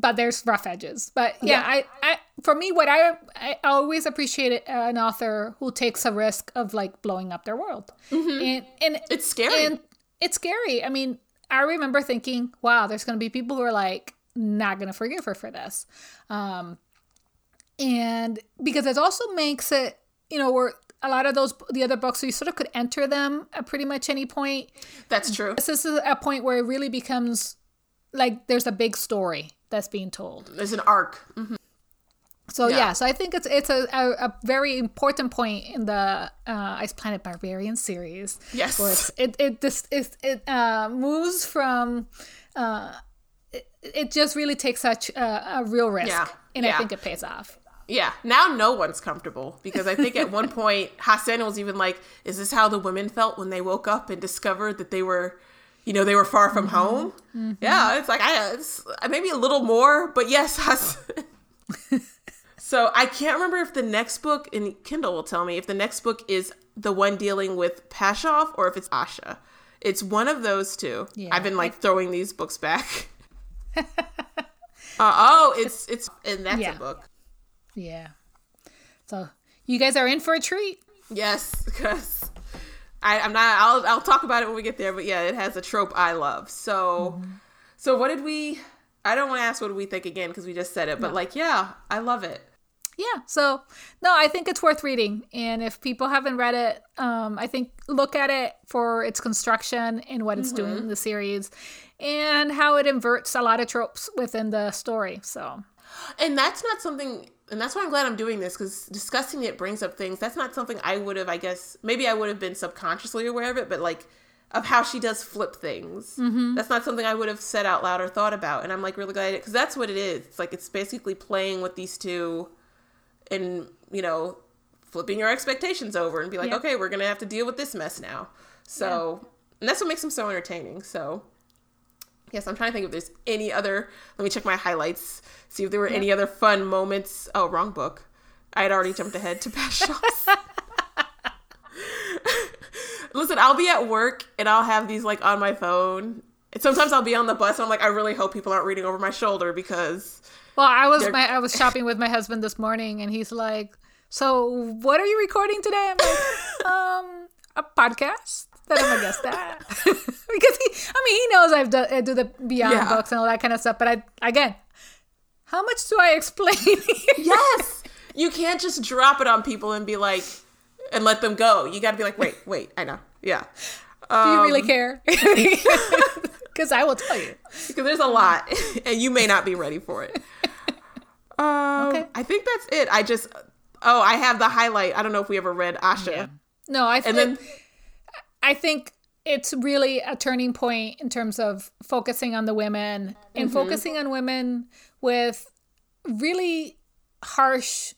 but there's rough edges. But yeah, Yeah. I, I for me, what I I always appreciate an author who takes a risk of like blowing up their world, and and Mm-hmm. It's scary. and it's scary. I mean, I remember thinking, wow, there's going to be people who are like not going to forgive her for this. Um, and because it also makes it, you know, where a lot of those, the other books, you sort of could enter them at pretty much any point. That's true. This is a point where it really becomes like there's a big story that's being told. There's an arc. Mhm. So yeah, Yeah. so I think it's it's a, a, a very important point in the uh, Ice Planet Barbarian series. Yes. where it's, it it this it, it uh, moves from. Uh, it, it just really takes such a, a real risk, Yeah. and I think it pays off. Yeah, now no one's comfortable because I think at one point Hassen was even like, "Is this how the women felt when they woke up and discovered that they were, you know, they were far from home?" Yeah, it's like I it's maybe a little more, but yes, so I can't remember if the next book, and Kindle will tell me if the next book is the one dealing with Pashov or if it's Asha. It's one of those two. Yeah. I've been like throwing these books back. uh, oh, it's it's and that's Yeah. a book. Yeah. So you guys are in for a treat. Yes, because I, I'm not. I'll I'll talk about it when we get there. But yeah, it has a trope I love. So, so what did we? I don't want to ask what we think again because we just said it. But like, yeah, I love it. Yeah. So no, I think it's worth reading, and if people haven't read it, um, I think look at it for its construction and what it's doing in the series, and how it inverts a lot of tropes within the story. So And that's not something. And that's why I'm glad I'm doing this because discussing it brings up things. That's not something I would have. I guess maybe I would have been subconsciously aware of it, but like of how she does flip things. Mm-hmm. That's not something I would have said out loud or thought about. And I'm like really glad because that's what it is. It's like it's basically playing with these two and you know flipping your expectations over and be like Yeah. okay we're gonna have to deal with this mess now so and that's what makes them so entertaining so yes i'm trying to think if there's any other let me check my highlights see if there were any other fun moments. Oh wrong book. I had already jumped ahead to past shows listen i'll be at work and i'll have these like on my phone. And sometimes i'll be on the bus and i'm like i really hope people aren't reading over my shoulder because Well, I was my, I was shopping with my husband this morning, and he's like, "So, what are you recording today?" I'm like, "Um, a podcast that I'm a guest at." because he, I mean, he knows I've done I do the Beyond Yeah. books and all that kind of stuff. But I again, how much do I explain? here? yes you can't just drop it on people and be like and let them go you gotta be like wait wait i know yeah do you really Um, care? Because I will tell you. because there's a lot and you may not be ready for it um, Okay. i think that's it i just oh i have the highlight i don't know if we ever read asha No, I and think then I think it's really a turning point in terms of focusing on the women and Mm-hmm. focusing on women with really harsh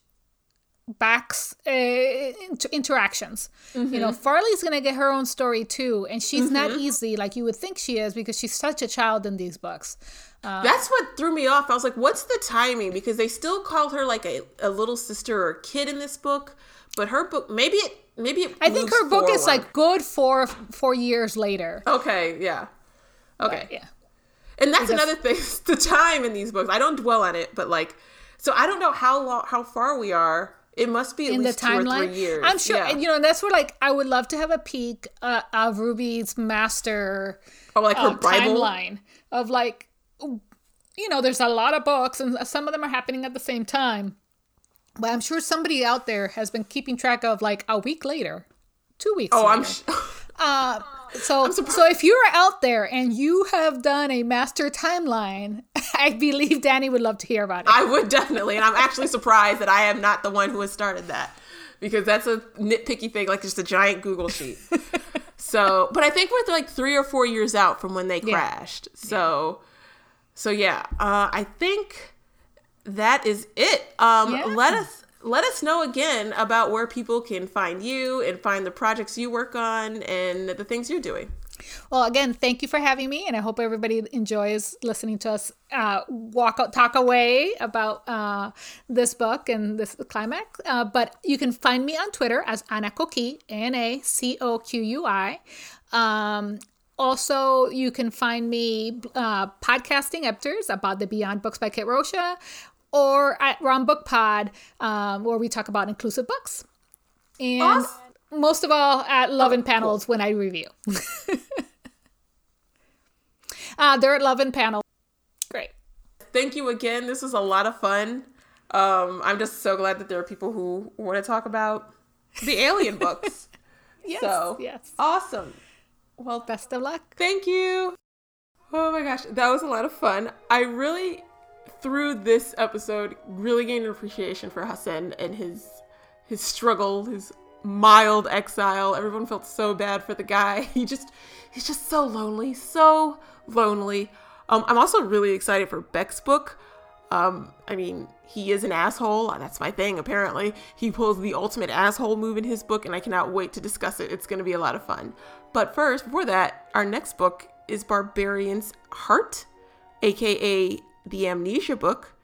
backs uh, inter- interactions. You Mm-hmm. know, Farli's gonna get her own story too, and she's not easy like you would think she is because she's such a child in these books. that's what threw me off i was like what's the timing because they still call her like a, a little sister or a kid in this book but her book maybe it maybe it I think her book is like good for four years later. okay yeah okay Yeah. And that's Because- another thing, the time in these books. I don't dwell on it, but like, so I don't know how long, how far we are. It must be at in the least two or timeline. three years. I'm sure, Yeah. and, you know, and that's where like I would love to have a peek uh, of Ruby's master or like her um, Bible. timeline of like, you know, there's a lot of books and some of them are happening at the same time. But I'm sure somebody out there has been keeping track of like a week later, two weeks. Oh, I'm. later. Sh- Uh, so, so if you're out there and you have done a master timeline, I believe Danny would love to hear about it. I would definitely, and I'm actually surprised that I am not the one who has started that, because that's a nitpicky thing, like just a giant Google sheet. so, but I think we're like three or four years out from when they Yeah. crashed. So, so yeah, uh, I think that is it. Um, Yeah. Let us let us know again about where people can find you and find the projects you work on and the things you're doing. Well, again, thank you for having me, and I hope everybody enjoys listening to us uh, walk out, talk away about uh, this book and this climax. Uh, but you can find me on Twitter as Ana Coqui, A N A C O Q U I. Um, also, you can find me uh, podcasting Epters about the Beyond Books by Kit Rocha or at Ron Book Pod, um, where we talk about inclusive books. And awesome. most of all, at Love and oh, Panels cool. when I review. uh, they're at Love and Panel. Great. Thank you again. This was a lot of fun. Um, I'm just so glad that there are people who want to talk about the alien books. yes. So, yes. Awesome. Well, best of luck. Thank you. Oh my gosh, that was a lot of fun. I really through this episode really gained an appreciation for Hassen and his his struggle, his mild exile. Everyone felt so bad for the guy. He just he's just so lonely, so lonely. Um, I'm also really excited for Beck's book. Um, I mean, he is an asshole. That's my thing, apparently. He pulls the ultimate asshole move in his book, and I cannot wait to discuss it. It's going to be a lot of fun. But first, before that, our next book is Barbarian's Heart, aka the Amnesia book,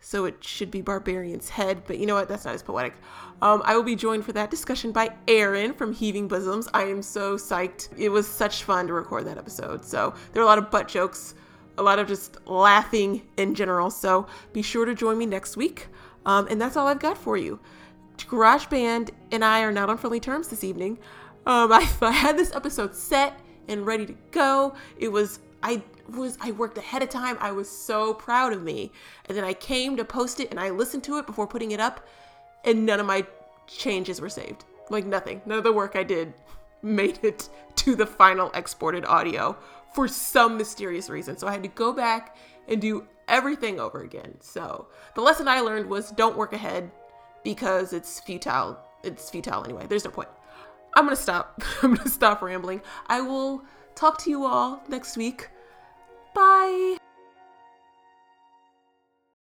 so it should be Barbarian's Head, but you know what? That's not as poetic. Um, I will be joined for that discussion by Aaron from Heaving Bosoms. I am so psyched. It was such fun to record that episode. So there are a lot of butt jokes, a lot of just laughing in general. So be sure to join me next week. Um, and that's all I've got for you. GarageBand and I are not on friendly terms this evening. Um, I, I had this episode set and ready to go. It was I was I worked ahead of time. I was so proud of me. And then I came to post it and I listened to it before putting it up and none of my changes were saved. Like nothing. None of the work I did made it to the final exported audio for some mysterious reason. So I had to go back and do everything over again. So the lesson I learned was don't work ahead because it's futile. It's futile anyway. There's no point. I'm going to stop. I'm going to stop rambling. I will talk to you all next week. Bye.